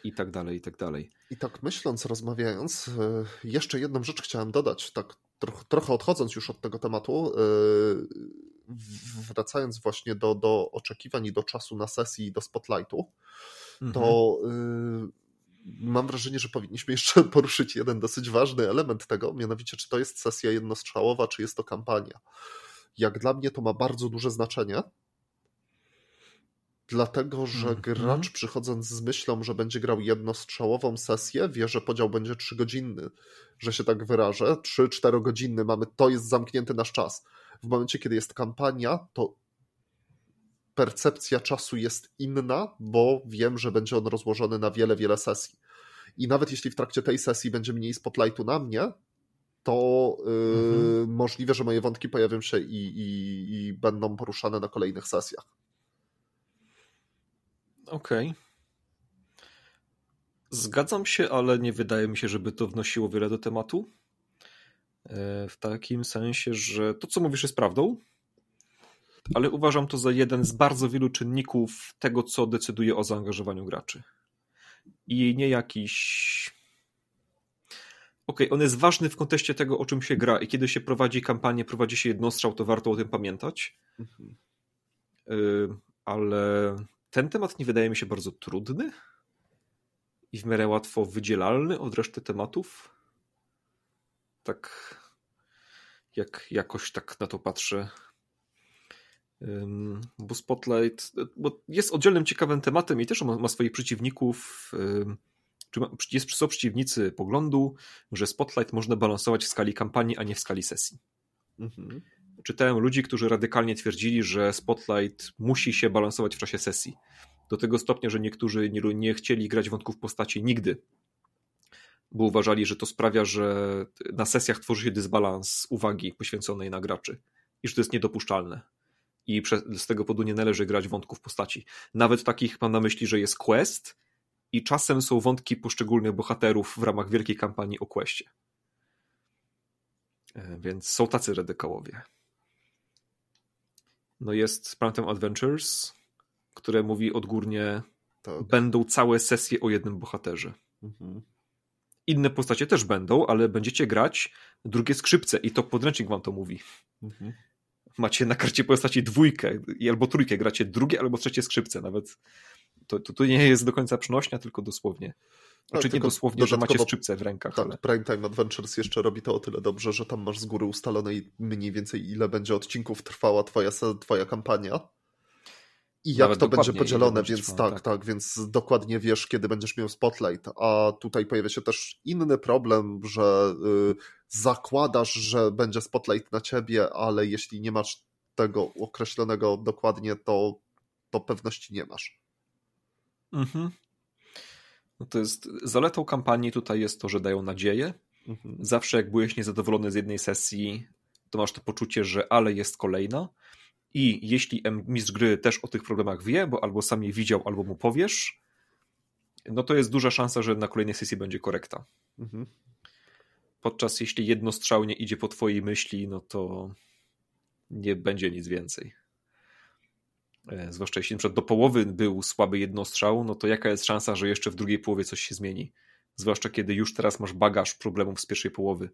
i tak dalej, i tak dalej. I tak myśląc, rozmawiając, y, jeszcze jedną rzecz chciałem dodać, tak trochę odchodząc już od tego tematu, wracając właśnie do, do oczekiwań i do czasu na sesji i do spotlightu, to mhm. y, mam wrażenie, że powinniśmy jeszcze poruszyć jeden dosyć ważny element tego, mianowicie czy to jest sesja jednostrzałowa, czy jest to kampania. Jak dla mnie to ma bardzo duże znaczenie, dlatego że mm -hmm. gracz przychodząc z myślą, że będzie grał jednostrzałową sesję, wie, że podział będzie trzygodzinny, że się tak wyrażę, 3-4 godziny mamy, to jest zamknięty nasz czas. W momencie, kiedy jest kampania, to percepcja czasu jest inna, bo wiem, że będzie on rozłożony na wiele, wiele sesji. I nawet jeśli w trakcie tej sesji będzie mniej spotlightu na mnie, to yy, mhm. możliwe, że moje wątki pojawią się i, i, i będą poruszane na kolejnych sesjach. Okej. Okay. Zgadzam się, ale nie wydaje mi się, żeby to wnosiło wiele do tematu. W takim sensie, że to, co mówisz, jest prawdą, ale uważam to za jeden z bardzo wielu czynników tego, co decyduje o zaangażowaniu graczy. I nie jakiś. Okej, okay, on jest ważny w kontekście tego, o czym się gra, i kiedy się prowadzi kampanię, prowadzi się jednostrzał, to warto o tym pamiętać. Mhm. Y, ale ten temat nie wydaje mi się bardzo trudny i w miarę łatwo wydzielalny od reszty tematów. Tak, jak jakoś tak na to patrzę. Bo Spotlight bo jest oddzielnym ciekawym tematem i też ma, ma swoich przeciwników. Czy jest, są przeciwnicy poglądu, że Spotlight można balansować w skali kampanii, a nie w skali sesji. Mhm czytałem ludzi, którzy radykalnie twierdzili, że Spotlight musi się balansować w czasie sesji. Do tego stopnia, że niektórzy nie, nie chcieli grać wątków postaci nigdy, bo uważali, że to sprawia, że na sesjach tworzy się dysbalans uwagi poświęconej na graczy i że to jest niedopuszczalne. I z tego powodu nie należy grać wątków postaci. Nawet takich mam na myśli, że jest quest i czasem są wątki poszczególnych bohaterów w ramach wielkiej kampanii o questie. E, więc są tacy radykałowie. No jest Phantom Adventures, które mówi odgórnie, tak. będą całe sesje o jednym bohaterze. Mhm. Inne postacie też będą, ale będziecie grać drugie skrzypce i to podręcznik wam to mówi. Mhm. Macie na karcie postaci dwójkę albo trójkę, gracie drugie albo trzecie skrzypce. Nawet to, to, to nie jest do końca przenośnia, tylko dosłownie. Znaczy nie dosłownie, że macie skrzypce w rękach. Tak, ale... Prime Time Adventures jeszcze robi to o tyle dobrze, że tam masz z góry ustalone mniej więcej ile będzie odcinków trwała twoja, twoja kampania. I jak Nawet to będzie podzielone, więc trwa, tak, tak, tak, więc dokładnie wiesz, kiedy będziesz miał spotlight. A tutaj pojawia się też inny problem, że y, zakładasz, że będzie spotlight na ciebie, ale jeśli nie masz tego określonego dokładnie, to, to pewności nie masz. Mhm. No to jest zaletą kampanii tutaj jest to, że dają nadzieję. Mhm. Zawsze jak byłeś niezadowolony z jednej sesji, to masz to poczucie, że ale jest kolejna. I jeśli mistrz gry też o tych problemach wie, bo albo sam je widział, albo mu powiesz, no to jest duża szansa, że na kolejnej sesji będzie korekta. Mhm. Podczas jeśli jedno strzał nie idzie po twojej myśli, no to nie będzie nic więcej. E, zwłaszcza jeśli do połowy był słaby jednostrzał, no to jaka jest szansa, że jeszcze w drugiej połowie coś się zmieni? Zwłaszcza kiedy już teraz masz bagaż problemów z pierwszej połowy.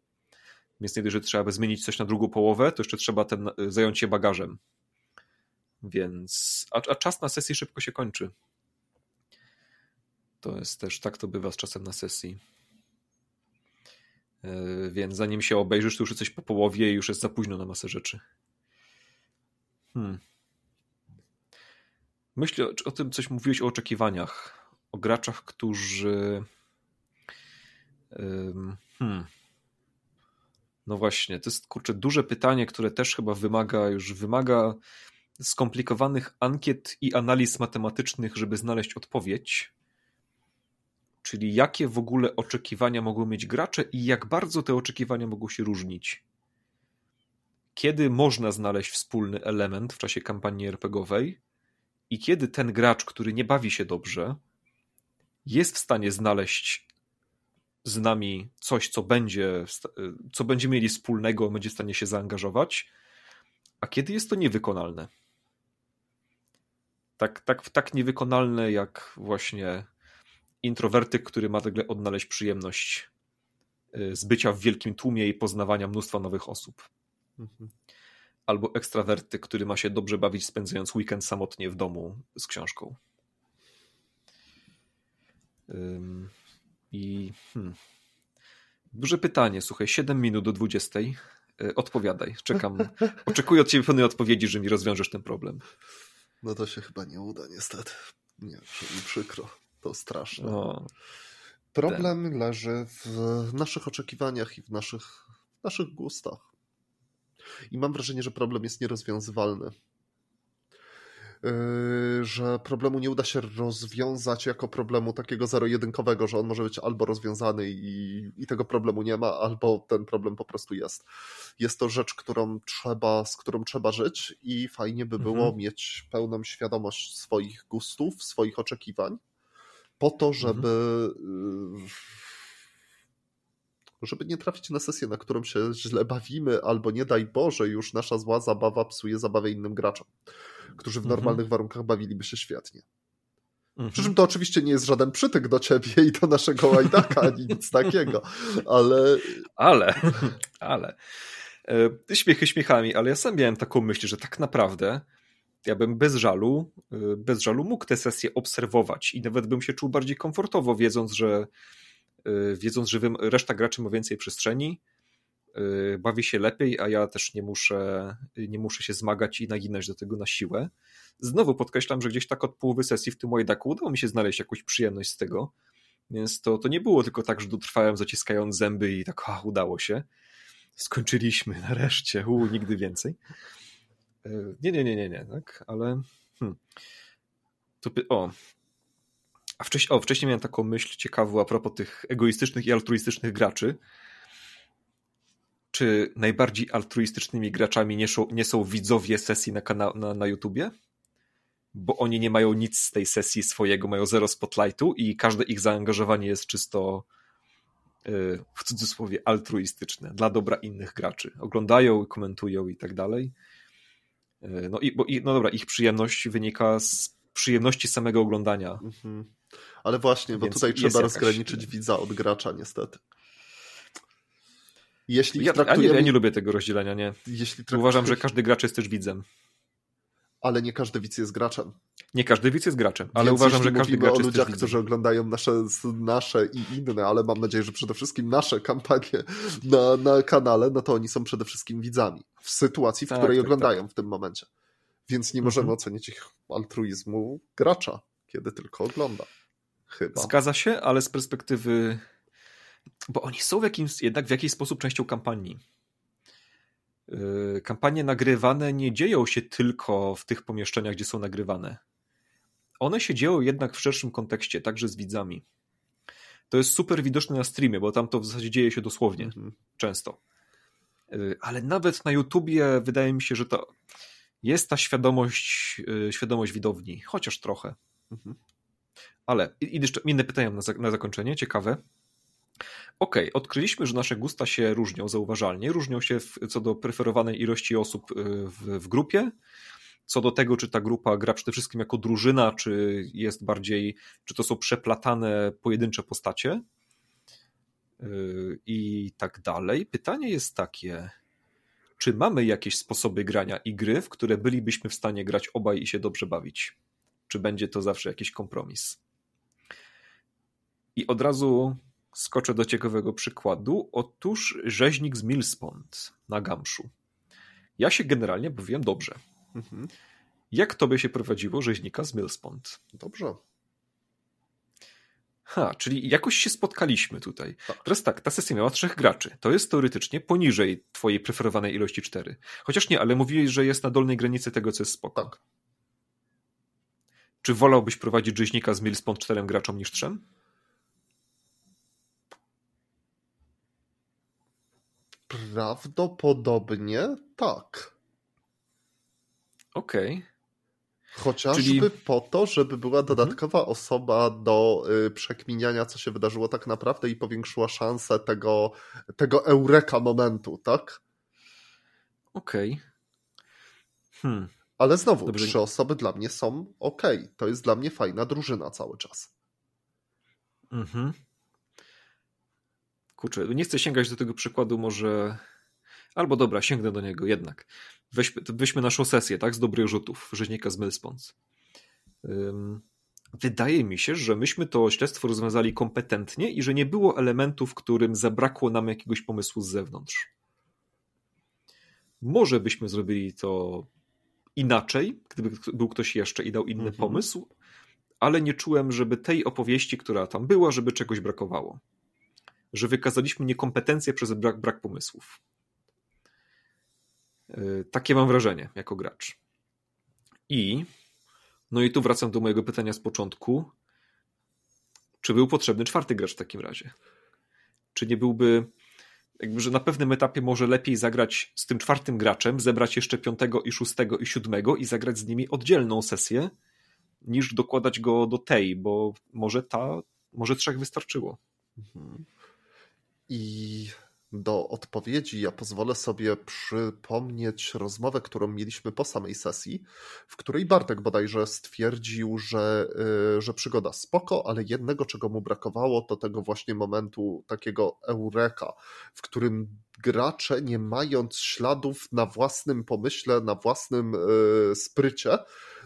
Więc nie dość, że trzeba by zmienić coś na drugą połowę, to jeszcze trzeba ten, e, zająć się bagażem. Więc. A, a czas na sesji szybko się kończy. To jest też, tak to bywa z czasem na sesji. Yy, więc zanim się obejrzysz, to już jesteś po połowie i już jest za późno na masę rzeczy. Hmm. Myślę o, o tym, coś mówiłeś o oczekiwaniach, o graczach, którzy. Hmm. No właśnie, to jest kurczę duże pytanie, które też chyba wymaga, już wymaga skomplikowanych ankiet i analiz matematycznych, żeby znaleźć odpowiedź. Czyli jakie w ogóle oczekiwania mogą mieć gracze i jak bardzo te oczekiwania mogą się różnić. Kiedy można znaleźć wspólny element w czasie kampanii RPGowej, i kiedy ten gracz, który nie bawi się dobrze, jest w stanie znaleźć z nami coś, co będzie, co będzie mieli wspólnego, będzie w stanie się zaangażować, a kiedy jest to niewykonalne. Tak, tak, tak niewykonalne jak właśnie introwertyk, który ma nagle odnaleźć przyjemność y, z bycia w wielkim tłumie i poznawania mnóstwa nowych osób. Mhm. albo ekstrawerty, który ma się dobrze bawić spędzając weekend samotnie w domu z książką. I hmm. duże pytanie, słuchaj, 7 minut do 20. Y, odpowiadaj, czekam. Oczekuję od ciebie pewnej odpowiedzi, że mi rozwiążesz ten problem. No to się chyba nie uda, niestety. Nie, mi przykro. To straszne. O, Problem ten. leży w naszych oczekiwaniach i w naszych, w naszych gustach. I mam wrażenie, że problem jest nierozwiązywalny. Yy, że problemu nie uda się rozwiązać jako problemu takiego zero-jedynkowego, że on może być albo rozwiązany i, i tego problemu nie ma, albo ten problem po prostu jest. Jest to rzecz, którą trzeba, z którą trzeba żyć i fajnie by było mhm. mieć pełną świadomość swoich gustów, swoich oczekiwań, po to, żeby mhm. żeby nie trafić na sesję, na którą się źle bawimy, albo nie daj Boże, już nasza zła zabawa psuje zabawę innym graczom którzy w mhm. normalnych warunkach bawiliby się świetnie. Mhm. Przy czym to oczywiście nie jest żaden przytyk do ciebie i do naszego łajdaka, ani nic takiego, ale... Ale, ale... E, śmiechy śmiechami, ale ja sam miałem taką myśl, że tak naprawdę ja bym bez żalu, e, bez żalu mógł tę sesję obserwować i nawet bym się czuł bardziej komfortowo, wiedząc, że e, wiedząc, że reszta graczy ma więcej przestrzeni, bawi się lepiej, a ja też nie muszę, nie muszę się zmagać i naginać do tego na siłę. Znowu podkreślam, że gdzieś tak od połowy sesji w tym Wajdaku udało mi się znaleźć jakąś przyjemność z tego, więc to, to nie było tylko tak, że dotrwałem zaciskając zęby i tak, a, udało się. Skończyliśmy nareszcie, u, nigdy więcej. Y, nie, nie, nie, nie, nie, tak, ale hmm. to, o, a wcześniej, o, wcześniej miałem taką myśl ciekawą a propos tych egoistycznych i altruistycznych graczy, czy najbardziej altruistycznymi graczami nie, nie są widzowie sesji na, kana- na, na YouTubie? Bo oni nie mają nic z tej sesji swojego, mają zero spotlightu i każde ich zaangażowanie jest czysto yy, w cudzysłowie altruistyczne, dla dobra innych graczy. Oglądają, komentują i tak dalej. Yy, no, i, bo, i, no dobra, ich przyjemność wynika z przyjemności samego oglądania. Mhm. Ale właśnie, bo Więc tutaj trzeba jakaś... rozgraniczyć widza od gracza, niestety. Jeśli ja, traktujemy... ja, nie, ja nie lubię tego rozdzielenia, nie. Jeśli Uważam, że każdy gracz jest też widzem. Ale nie każdy widz jest graczem. Nie każdy widz jest graczem, ale Więc uważam, że każdy gracz o ludziach, którzy oglądają nasze, nasze i inne, ale mam nadzieję, że przede wszystkim nasze kampanie na, na kanale, no to oni są przede wszystkim widzami. W sytuacji, w tak, której tak, oglądają tak. w tym momencie. Więc nie możemy mhm. ocenić ich altruizmu gracza, kiedy tylko ogląda. Chyba. Zgadza się, ale z perspektywy bo oni są w jakimś, jednak w jakiś sposób częścią kampanii. Yy, kampanie nagrywane nie dzieją się tylko w tych pomieszczeniach, gdzie są nagrywane. One się dzieją jednak w szerszym kontekście, także z widzami. To jest super widoczne na streamie, bo tam to w zasadzie dzieje się dosłownie, mhm. często. Yy, ale nawet na YouTubie wydaje mi się, że to jest ta świadomość, yy, świadomość widowni, chociaż trochę. Mhm. Ale i jeszcze inne pytania na, na zakończenie, ciekawe. OK, odkryliśmy, że nasze gusta się różnią zauważalnie. Różnią się w, co do preferowanej ilości osób y, w, w, grupie, co do tego, czy ta grupa gra przede wszystkim jako drużyna, czy jest bardziej, czy to są przeplatane pojedyncze postacie yy, i tak dalej. Pytanie jest takie, czy mamy jakieś sposoby grania i gry, w które bylibyśmy w stanie grać obaj i się dobrze bawić? Czy będzie to zawsze jakiś kompromis? I od razu skoczę do ciekawego przykładu. Otóż rzeźnik z Millspond na Gamszu. Ja się generalnie bawiłem dobrze. Mhm. Jak tobie się prowadziło rzeźnika z Millspond? Dobrze. Ha, czyli jakoś się spotkaliśmy tutaj. Tak. Teraz tak, ta sesja miała trzech graczy. To jest teoretycznie poniżej twojej preferowanej ilości cztery. Chociaż nie, ale mówiłeś, że jest na dolnej granicy tego, co jest spoko. Tak. Czy wolałbyś prowadzić rzeźnika z Millspond czterem graczom niż trzem? Prawdopodobnie tak. Okej. Okay. Chociażby Czyli... po to, żeby była mhm. dodatkowa mhm. osoba do y, przekminiania, co się wydarzyło tak naprawdę i powiększyła szansę tego, tego eureka momentu, tak? Okej. Okay. Hmm. Ale znowu, Dobrze. trzy osoby dla mnie są ok. To jest dla mnie fajna drużyna cały czas. Mhm. Kurczę, nie chcę sięgać do tego przykładu, może. Albo dobra, sięgnę do niego jednak. weźmy, weźmy naszą sesję, tak, z dobrych rzutów, rzeźnika z Millspons. Um, wydaje mi się, że myśmy to śledztwo rozwiązali kompetentnie i że nie było elementów, którym zabrakło nam jakiegoś pomysłu z zewnątrz. Może byśmy zrobili to inaczej, gdyby był ktoś jeszcze i dał inny mhm. pomysł, ale nie czułem, żeby tej opowieści, która tam była, żeby czegoś brakowało. Że wykazaliśmy niekompetencję przez brak, brak pomysłów. Yy, takie mam wrażenie jako gracz. I no i tu wracam do mojego pytania z początku. Czy był potrzebny czwarty gracz w takim razie? Czy nie byłby jakby, że na pewnym etapie może lepiej zagrać z tym czwartym graczem, zebrać jeszcze piątego i szóstego i siódmego i zagrać z nimi oddzielną sesję, niż dokładać go do tej, bo może ta, może trzech wystarczyło. Mhm. I do odpowiedzi ja pozwolę sobie przypomnieć rozmowę, którą mieliśmy po samej sesji, w której Bartek bodajże stwierdził, że, y, że przygoda spoko, ale jednego, czego mu brakowało, to tego właśnie momentu takiego eureka, w którym gracze, nie mając śladów na własnym pomyśle, na własnym y, sprycie,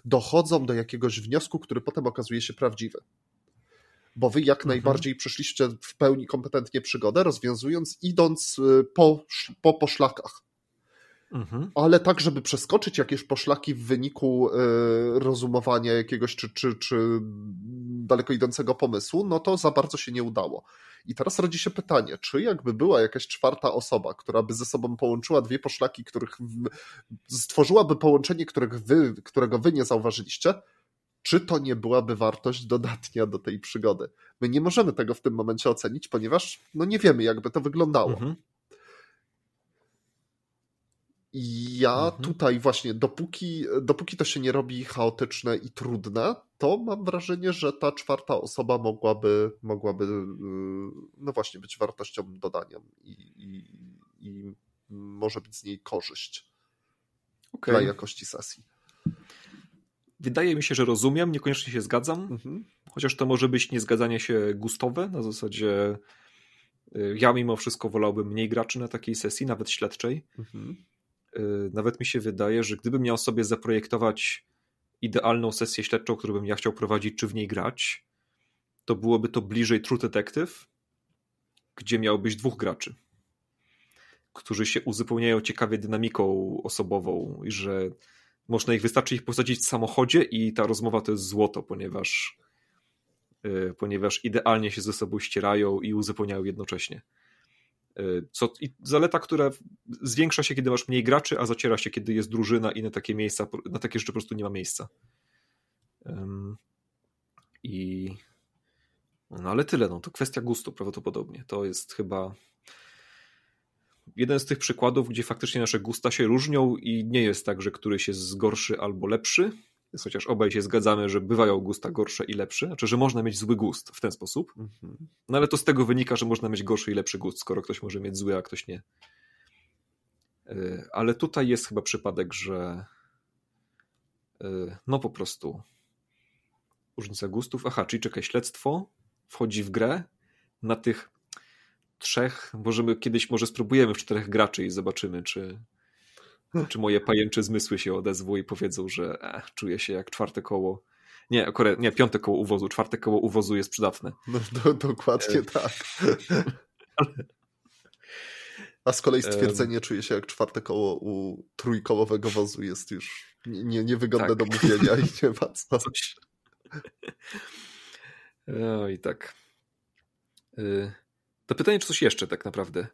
dochodzą do jakiegoś wniosku, który potem okazuje się prawdziwy bo wy jak mhm. najbardziej przeszliście w pełni kompetentnie przygodę, rozwiązując, idąc y, po, po poszlakach. Mhm. Ale tak, żeby przeskoczyć jakieś poszlaki w wyniku y, rozumowania jakiegoś czy, czy, czy daleko idącego pomysłu, no to za bardzo się nie udało. I teraz rodzi się pytanie, czy jakby była jakaś czwarta osoba, która by ze sobą połączyła dwie poszlaki, których w, stworzyłaby połączenie, których wy, którego wy nie zauważyliście, czy to nie byłaby wartość dodatnia do tej przygody. My nie możemy tego w tym momencie ocenić, ponieważ no nie wiemy, jakby to wyglądało. Mhm. I ja mhm. tutaj właśnie, dopóki, dopóki to się nie robi chaotyczne i trudne, to mam wrażenie, że ta czwarta osoba mogłaby, mogłaby yy, no właśnie być wartością dodaniem i, i, i może być z niej korzyść okay. dla jakości sesji. Wydaje mi się, że rozumiem, niekoniecznie się zgadzam, mhm. chociaż to może być niezgadzanie się gustowe, na zasadzie y, ja mimo wszystko wolałbym mniej graczy na takiej sesji, nawet śledczej. Mhm. Y, nawet mi się wydaje, że gdybym miał sobie zaprojektować idealną sesję śledczą, którą bym ja chciał prowadzić, czy w niej grać, to byłoby to bliżej True Detective, gdzie miałbyś dwóch graczy, którzy się uzupełniają ciekawie dynamiką osobową i że można ich wystarczy ich posadzić w samochodzie i ta rozmowa to jest złoto, ponieważ yy, ponieważ idealnie się ze sobą ścierają i uzupełniają jednocześnie. Yy, co, i zaleta, która zwiększa się, kiedy masz mniej graczy, a zaciera się, kiedy jest drużyna i na takie miejsca, na takie rzeczy po prostu nie ma miejsca. I no ale tyle, no to kwestia gustu prawdopodobnie. To jest chyba jeden z tych przykładów, gdzie faktycznie nasze gusta się różnią i nie jest tak, że któryś jest gorszy albo lepszy, chociaż obaj się zgadzamy, że bywają gusta gorsze i lepsze, znaczy, że można mieć zły gust w ten sposób, mhm. no ale to z tego wynika, że można mieć gorszy i lepszy gust, skoro ktoś może mieć zły, a ktoś nie. E, ale tutaj jest chyba przypadek, że e, no po prostu różnica gustów. Aha, czyli czekaj, śledztwo wchodzi w grę na tych trzech, możemy kiedyś może spróbujemy w czterech graczy i zobaczymy, czy, czy moje pajęcze zmysły się odezwą i powiedzą, że e, czuję się jak czwarte koło. Nie, akurat, nie, piąte koło uwozu, czwarte koło uwozu jest przydatne. No, do, dokładnie e... tak. A z kolei stwierdzenie, czuję się jak czwarte koło u trójkołowego wozu jest już nie, niewygodne tak. do mówienia i nie ma co. Coś. O, i tak. Y to pytanie, czy coś jeszcze tak naprawdę?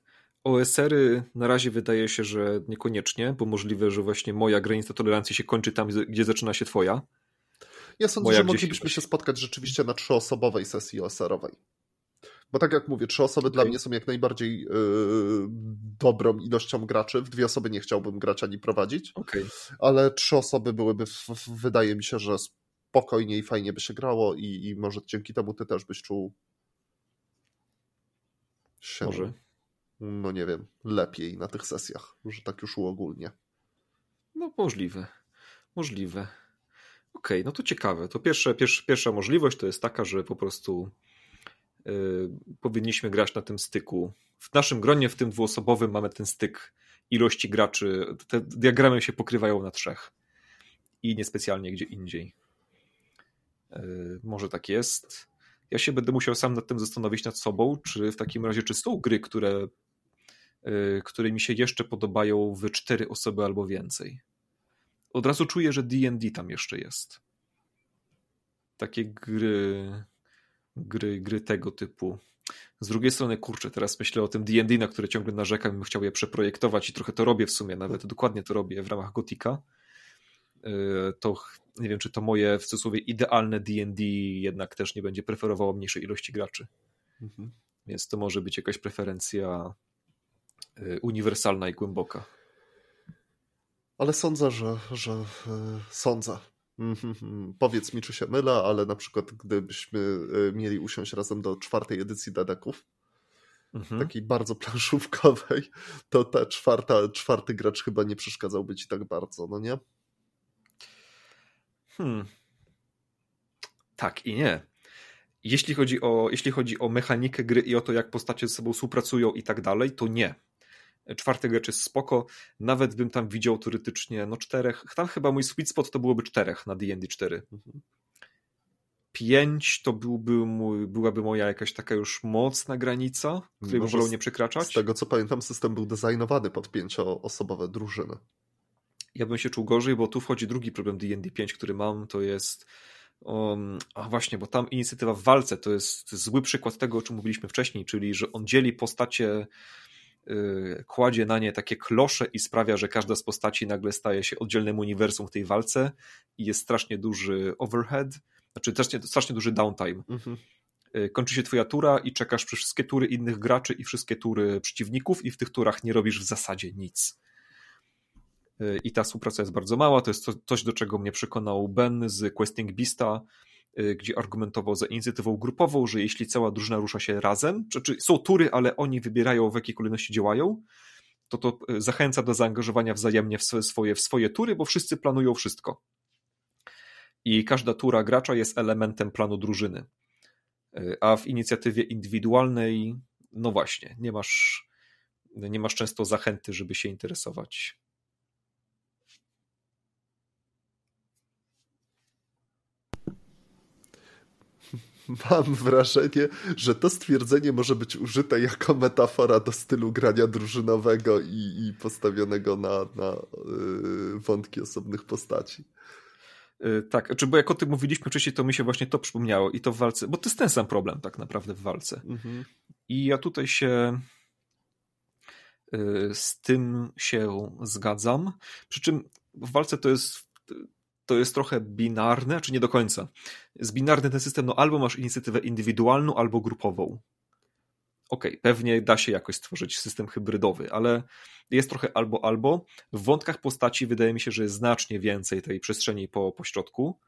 OSR-y na razie wydaje się, że niekoniecznie, bo możliwe, że właśnie moja granica tolerancji się kończy tam, gdzie zaczyna się twoja. Ja sądzę, moja że moglibyśmy się spotkać rzeczywiście na trzyosobowej sesji OSR-owej. Bo tak jak mówię, trzy osoby okay. dla mnie są jak najbardziej yy, dobrą ilością graczy. W dwie osoby nie chciałbym grać ani prowadzić, okay. ale trzy osoby byłyby, w, w, wydaje mi się, że spokojnie i fajnie by się grało i, i może dzięki temu ty też byś czuł się, Może. no nie wiem, lepiej na tych sesjach, że tak już uogólnie. No możliwe, możliwe. Okej, okay, no to ciekawe. To pierwsze, pierwsza, pierwsza możliwość to jest taka, że po prostu yy, powinniśmy grać na tym styku. W naszym gronie, w tym dwuosobowym mamy ten styk ilości graczy, te diagramy się pokrywają na trzech i niespecjalnie gdzie indziej. Może tak jest. Ja się będę musiał sam nad tym zastanowić nad sobą, czy w takim razie, czy są gry, które, które mi się jeszcze podobają w cztery osoby albo więcej. Od razu czuję, że D&D tam jeszcze jest. Takie gry, gry, gry tego typu. Z drugiej strony, kurczę, teraz myślę o tym D&D, na które ciągle narzekam i bym chciał je przeprojektować i trochę to robię w sumie, nawet dokładnie to robię w ramach Gotika. Y, to nie wiem, czy to moje w cudzysłowie idealne D&D jednak też nie będzie preferowało mniejszej ilości graczy. Mhm. Więc to może być jakaś preferencja y, uniwersalna i głęboka. Ale sądzę, że, że yy, sądzę. Mm-hmm. Powiedz mi, czy się mylę, ale na przykład gdybyśmy y, mieli usiąść razem do czwartej edycji Dedeków, mm-hmm. takiej bardzo planszówkowej, to ta czwarta, czwarty gracz chyba nie przeszkadzałby ci tak bardzo, no nie? Hmm. Tak i nie. Jeśli chodzi, o, jeśli chodzi o mechanikę gry i o to, jak postacie ze sobą współpracują i tak dalej, to nie. Czwarty gracz jest spoko. Nawet bym tam widział teoretycznie no czterech. Tam chyba mój sweet spot to byłoby czterech na D&D 4. Mhm. Pięć to byłby mój, byłaby moja jakaś taka już mocna granica, której bym wolał nie przekraczać. Z tego co pamiętam, system był designowany pod pięcioosobowe drużyny ja bym się czuł gorzej, bo tu wchodzi drugi problem D&D 5, który mam, to jest um, a właśnie, bo tam inicjatywa w walce to jest zły przykład tego, o czym mówiliśmy wcześniej, czyli że on dzieli postacie yy, kładzie na nie takie klosze i sprawia, że każda z postaci nagle staje się oddzielnym uniwersum w tej walce i jest strasznie duży overhead, znaczy strasznie, strasznie duży downtime. Mhm. Y, kończy się twoja tura i czekasz przez wszystkie tury innych graczy i wszystkie tury przeciwników i w tych turach nie robisz w zasadzie nic i ta współpraca jest bardzo mała. To jest coś, do czego mnie przekonał Ben z Questing Beasta, y, gdzie argumentował za inicjatywą grupową, że jeśli cała drużyna rusza się razem, czy, czy są tury, ale oni wybierają w jakiej kolejności działają, to to y, zachęca do zaangażowania wzajemnie w swoje, w swoje tury, bo wszyscy planują wszystko. I każda tura gracza jest elementem planu drużyny. Y, a w inicjatywie indywidualnej, no właśnie, nie masz, nie masz często zachęty, żeby się interesować mam wrażenie, że to stwierdzenie może być użyte jako metafora do stylu grania drużynowego i, i postawionego na, na yy, wątki osobnych postaci. Yy, tak, czy znaczy, bo jak o tym mówiliśmy wcześniej, to mi się właśnie to przypomniało i to w walce, bo to jest ten sam problem tak naprawdę w walce. Mhm. I ja tutaj się yy, z tym się zgadzam. Przy czym w walce to jest to jest trochę binarne, czy nie do końca. Jest binarny ten system, no albo masz inicjatywę indywidualną, albo grupową. Okej, okay, pewnie da się jakoś stworzyć system hybrydowy, ale jest trochę albo albo. W wątkach postaci wydaje mi się, że jest znacznie więcej tej przestrzeni po, po środku.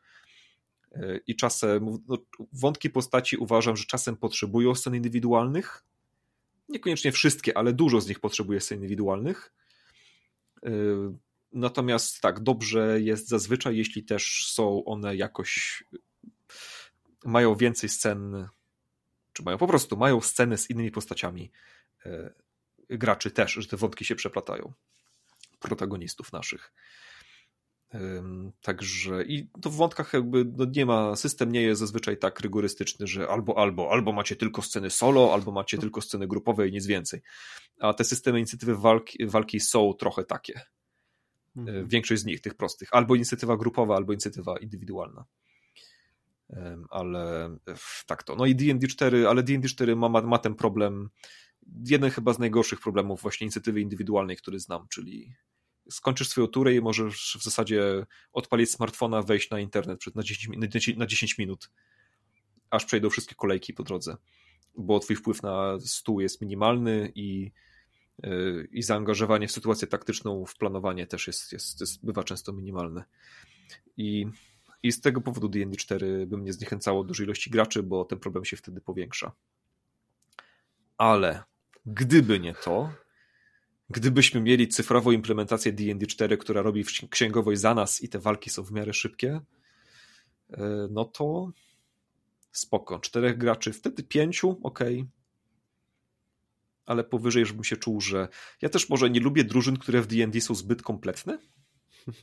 E, I czasem, no, wątki postaci uważam, że czasem potrzebują scen indywidualnych. Niekoniecznie wszystkie, ale dużo z nich potrzebuje scen indywidualnych. Natomiast tak, dobrze jest zazwyczaj, jeśli też są one jakoś mają więcej scen, czy mają po prostu mają sceny z innymi postaciami e, graczy też, że te wątki się przeplatają. Protagonistów naszych. Także i to w wątkach jakby no nie ma, system nie jest zazwyczaj tak rygorystyczny, że albo, albo, albo macie tylko sceny solo, albo macie tylko sceny grupowe i nic więcej. A te systemy inicjatywy walki, walki są trochę takie. Mhm. Większość z nich, tych prostych. Albo inicjatywa grupowa, albo inicjatywa indywidualna. Ale tak to. No i D&D 4, ale D&D 4 ma, ma ten problem, jeden chyba z najgorszych problemów właśnie inicjatywy indywidualnej, który znam, czyli skończysz swoją turę i możesz w zasadzie odpalić smartfona, wejść na internet na 10, na 10 minut, aż przejdą wszystkie kolejki po drodze, bo twój wpływ na stół jest minimalny i i zaangażowanie w sytuację taktyczną, w planowanie też jest, jest, jest bywa często minimalne. I, I z tego powodu D&D 4 by mnie zniechęcało dużej ilości graczy, bo ten problem się wtedy powiększa. Ale gdyby nie to, gdybyśmy mieli cyfrową implementację D&D 4, która robi księgowość za nas i te walki są w miarę szybkie, e, no to spoko. Czterech graczy, wtedy pięciu, ok, ale powyżej, żebym się czuł, że ja też może nie lubię drużyn, które w D&D są zbyt kompletne,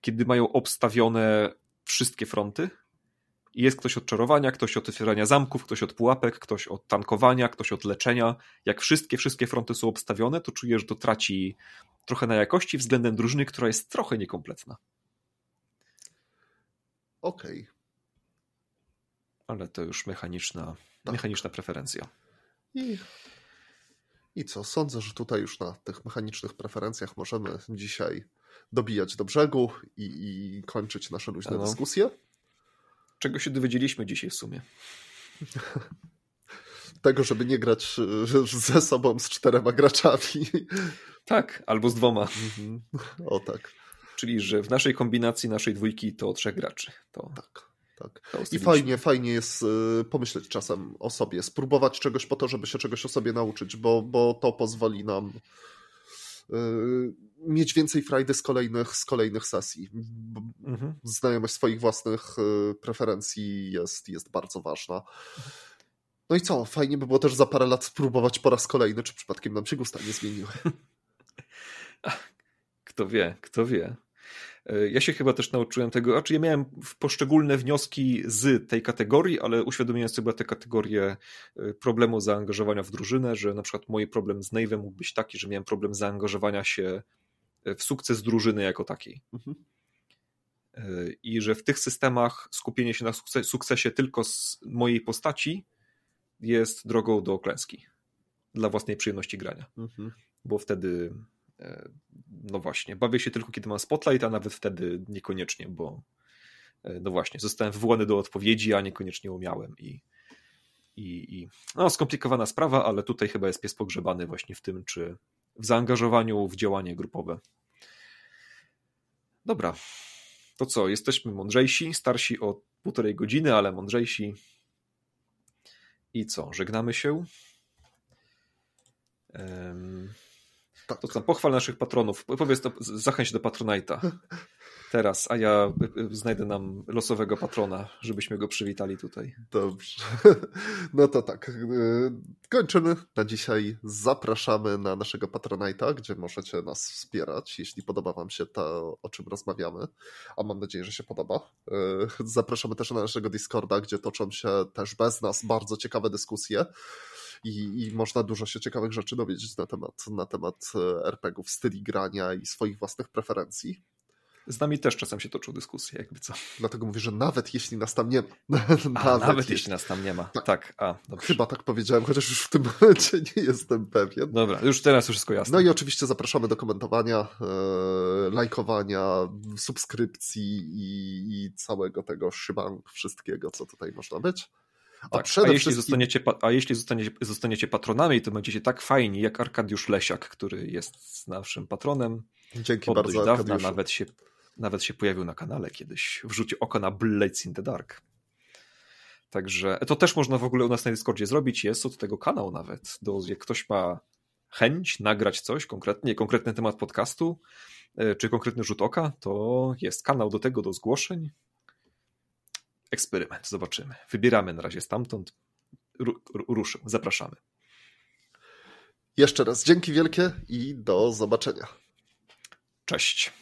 kiedy mają obstawione wszystkie fronty. Jest ktoś od czarowania, ktoś od otwierania zamków, ktoś od pułapek, ktoś od tankowania, ktoś od leczenia. Jak wszystkie, wszystkie fronty są obstawione, to czuję, że to traci trochę na jakości względem drużyny, która jest trochę niekompletna. Okej. Okay. Ale to już mechaniczna, tak. mechaniczna preferencja. I, I co? Sądzę, że tutaj już na tych mechanicznych preferencjach możemy dzisiaj dobijać do brzegu i, i kończyć nasze luźne no. dyskusje. Czego się dowiedzieliśmy dzisiaj w sumie? Tego, żeby nie grać ze sobą z czterema graczami. Tak, albo z dwoma. Mhm. O tak. Czyli, że w naszej kombinacji naszej dwójki to trzech graczy. To... Tak. Tak. I fajnie, fajnie jest y, pomyśleć czasem o sobie, spróbować czegoś po to, żeby się czegoś o sobie nauczyć, bo, bo to pozwoli nam Y, mieć więcej frajdy z kolejnych, z kolejnych sesji. Mhm. Znajomość swoich własnych y, preferencji jest, jest bardzo ważna. No i co? Fajnie by było też za parę lat spróbować po raz kolejny, czy przypadkiem nam się gusta nie zmieniły. Kto wie, kto wie. E, ja się chyba też nauczyłem tego, znaczy ja miałem poszczególne wnioski z tej kategorii, ale uświadomiłem sobie te kategorie e, problemu zaangażowania w drużynę, że na przykład mój problem z Nave'em mógł być taki, że miałem problem zaangażowania się e, w sukces drużyny jako takiej. Mhm. I że w tych systemach skupienie się na sukcesie tylko z mojej postaci jest drogą do klęski dla własnej przyjemności grania. Mhm. Bo wtedy no właśnie, bawię się tylko kiedy mam spotlight, a nawet wtedy niekoniecznie, bo e, no właśnie, zostałem wywołany do odpowiedzi, a niekoniecznie umiałem i, i, i no skomplikowana sprawa, ale tutaj chyba jest pies pogrzebany właśnie w tym, czy w zaangażowaniu w działanie grupowe. Dobra, to co, jesteśmy mądrzejsi, starsi o półtorej godziny, ale mądrzejsi. I co, żegnamy się? Um... Tak. To tam pochwal naszych patronów. Powiedz to, zachęć do Patronite'a. Teraz, a ja y, y, znajdę nam losowego patrona, żebyśmy go przywitali tutaj. Dobrze. No to tak. Y, kończymy na dzisiaj. Zapraszamy na naszego Patronite'a, gdzie możecie nas wspierać, jeśli podoba Wam się to, o czym rozmawiamy. A mam nadzieję, że się podoba. Zapraszamy też na naszego Discorda, gdzie toczą się też bez nas bardzo ciekawe dyskusje i, i można dużo się ciekawych rzeczy dowiedzieć na temat, na temat e, RPGów, styli grania i swoich własnych preferencji. Z nami też czasem się toczą dyskusje, jakby co. Dlatego mówię, że nawet jeśli nas tam nie ma. A, nawet, jeśli... jeśli nas tam nie ma. Tak. tak. A, dobrze. Chyba tak powiedziałem, chociaż już w tym momencie nie jestem pewien. Dobra, już teraz już wszystko jasne. No i oczywiście zapraszamy do komentowania, e, lajkowania, subskrypcji i, i całego tego szybank, wszystkiego, co tutaj można być. A, tak, a, jeśli, wszystkim... zostaniecie, a jeśli zostaniecie, zostaniecie patronami, to będziecie tak fajni jak Arkadiusz Lesiak, który jest naszym patronem. Dzięki bardzo. dawna nawet się, nawet się pojawił na kanale kiedyś. Wrzucił oko na Blades in the Dark. Także to też można w ogóle u nas na Discordzie zrobić. Jest od tego kanał nawet. Do, jak ktoś ma chęć nagrać coś konkretnie, konkretny temat podcastu, e, czy konkretny rzut oka, to jest kanał do tego, do zgłoszeń eksperyment, zobaczymy. Wybieramy na razie stamtąd. Ruszę, zapraszamy. Jeszcze raz dzięki wielkie i do zobaczenia. Cześć.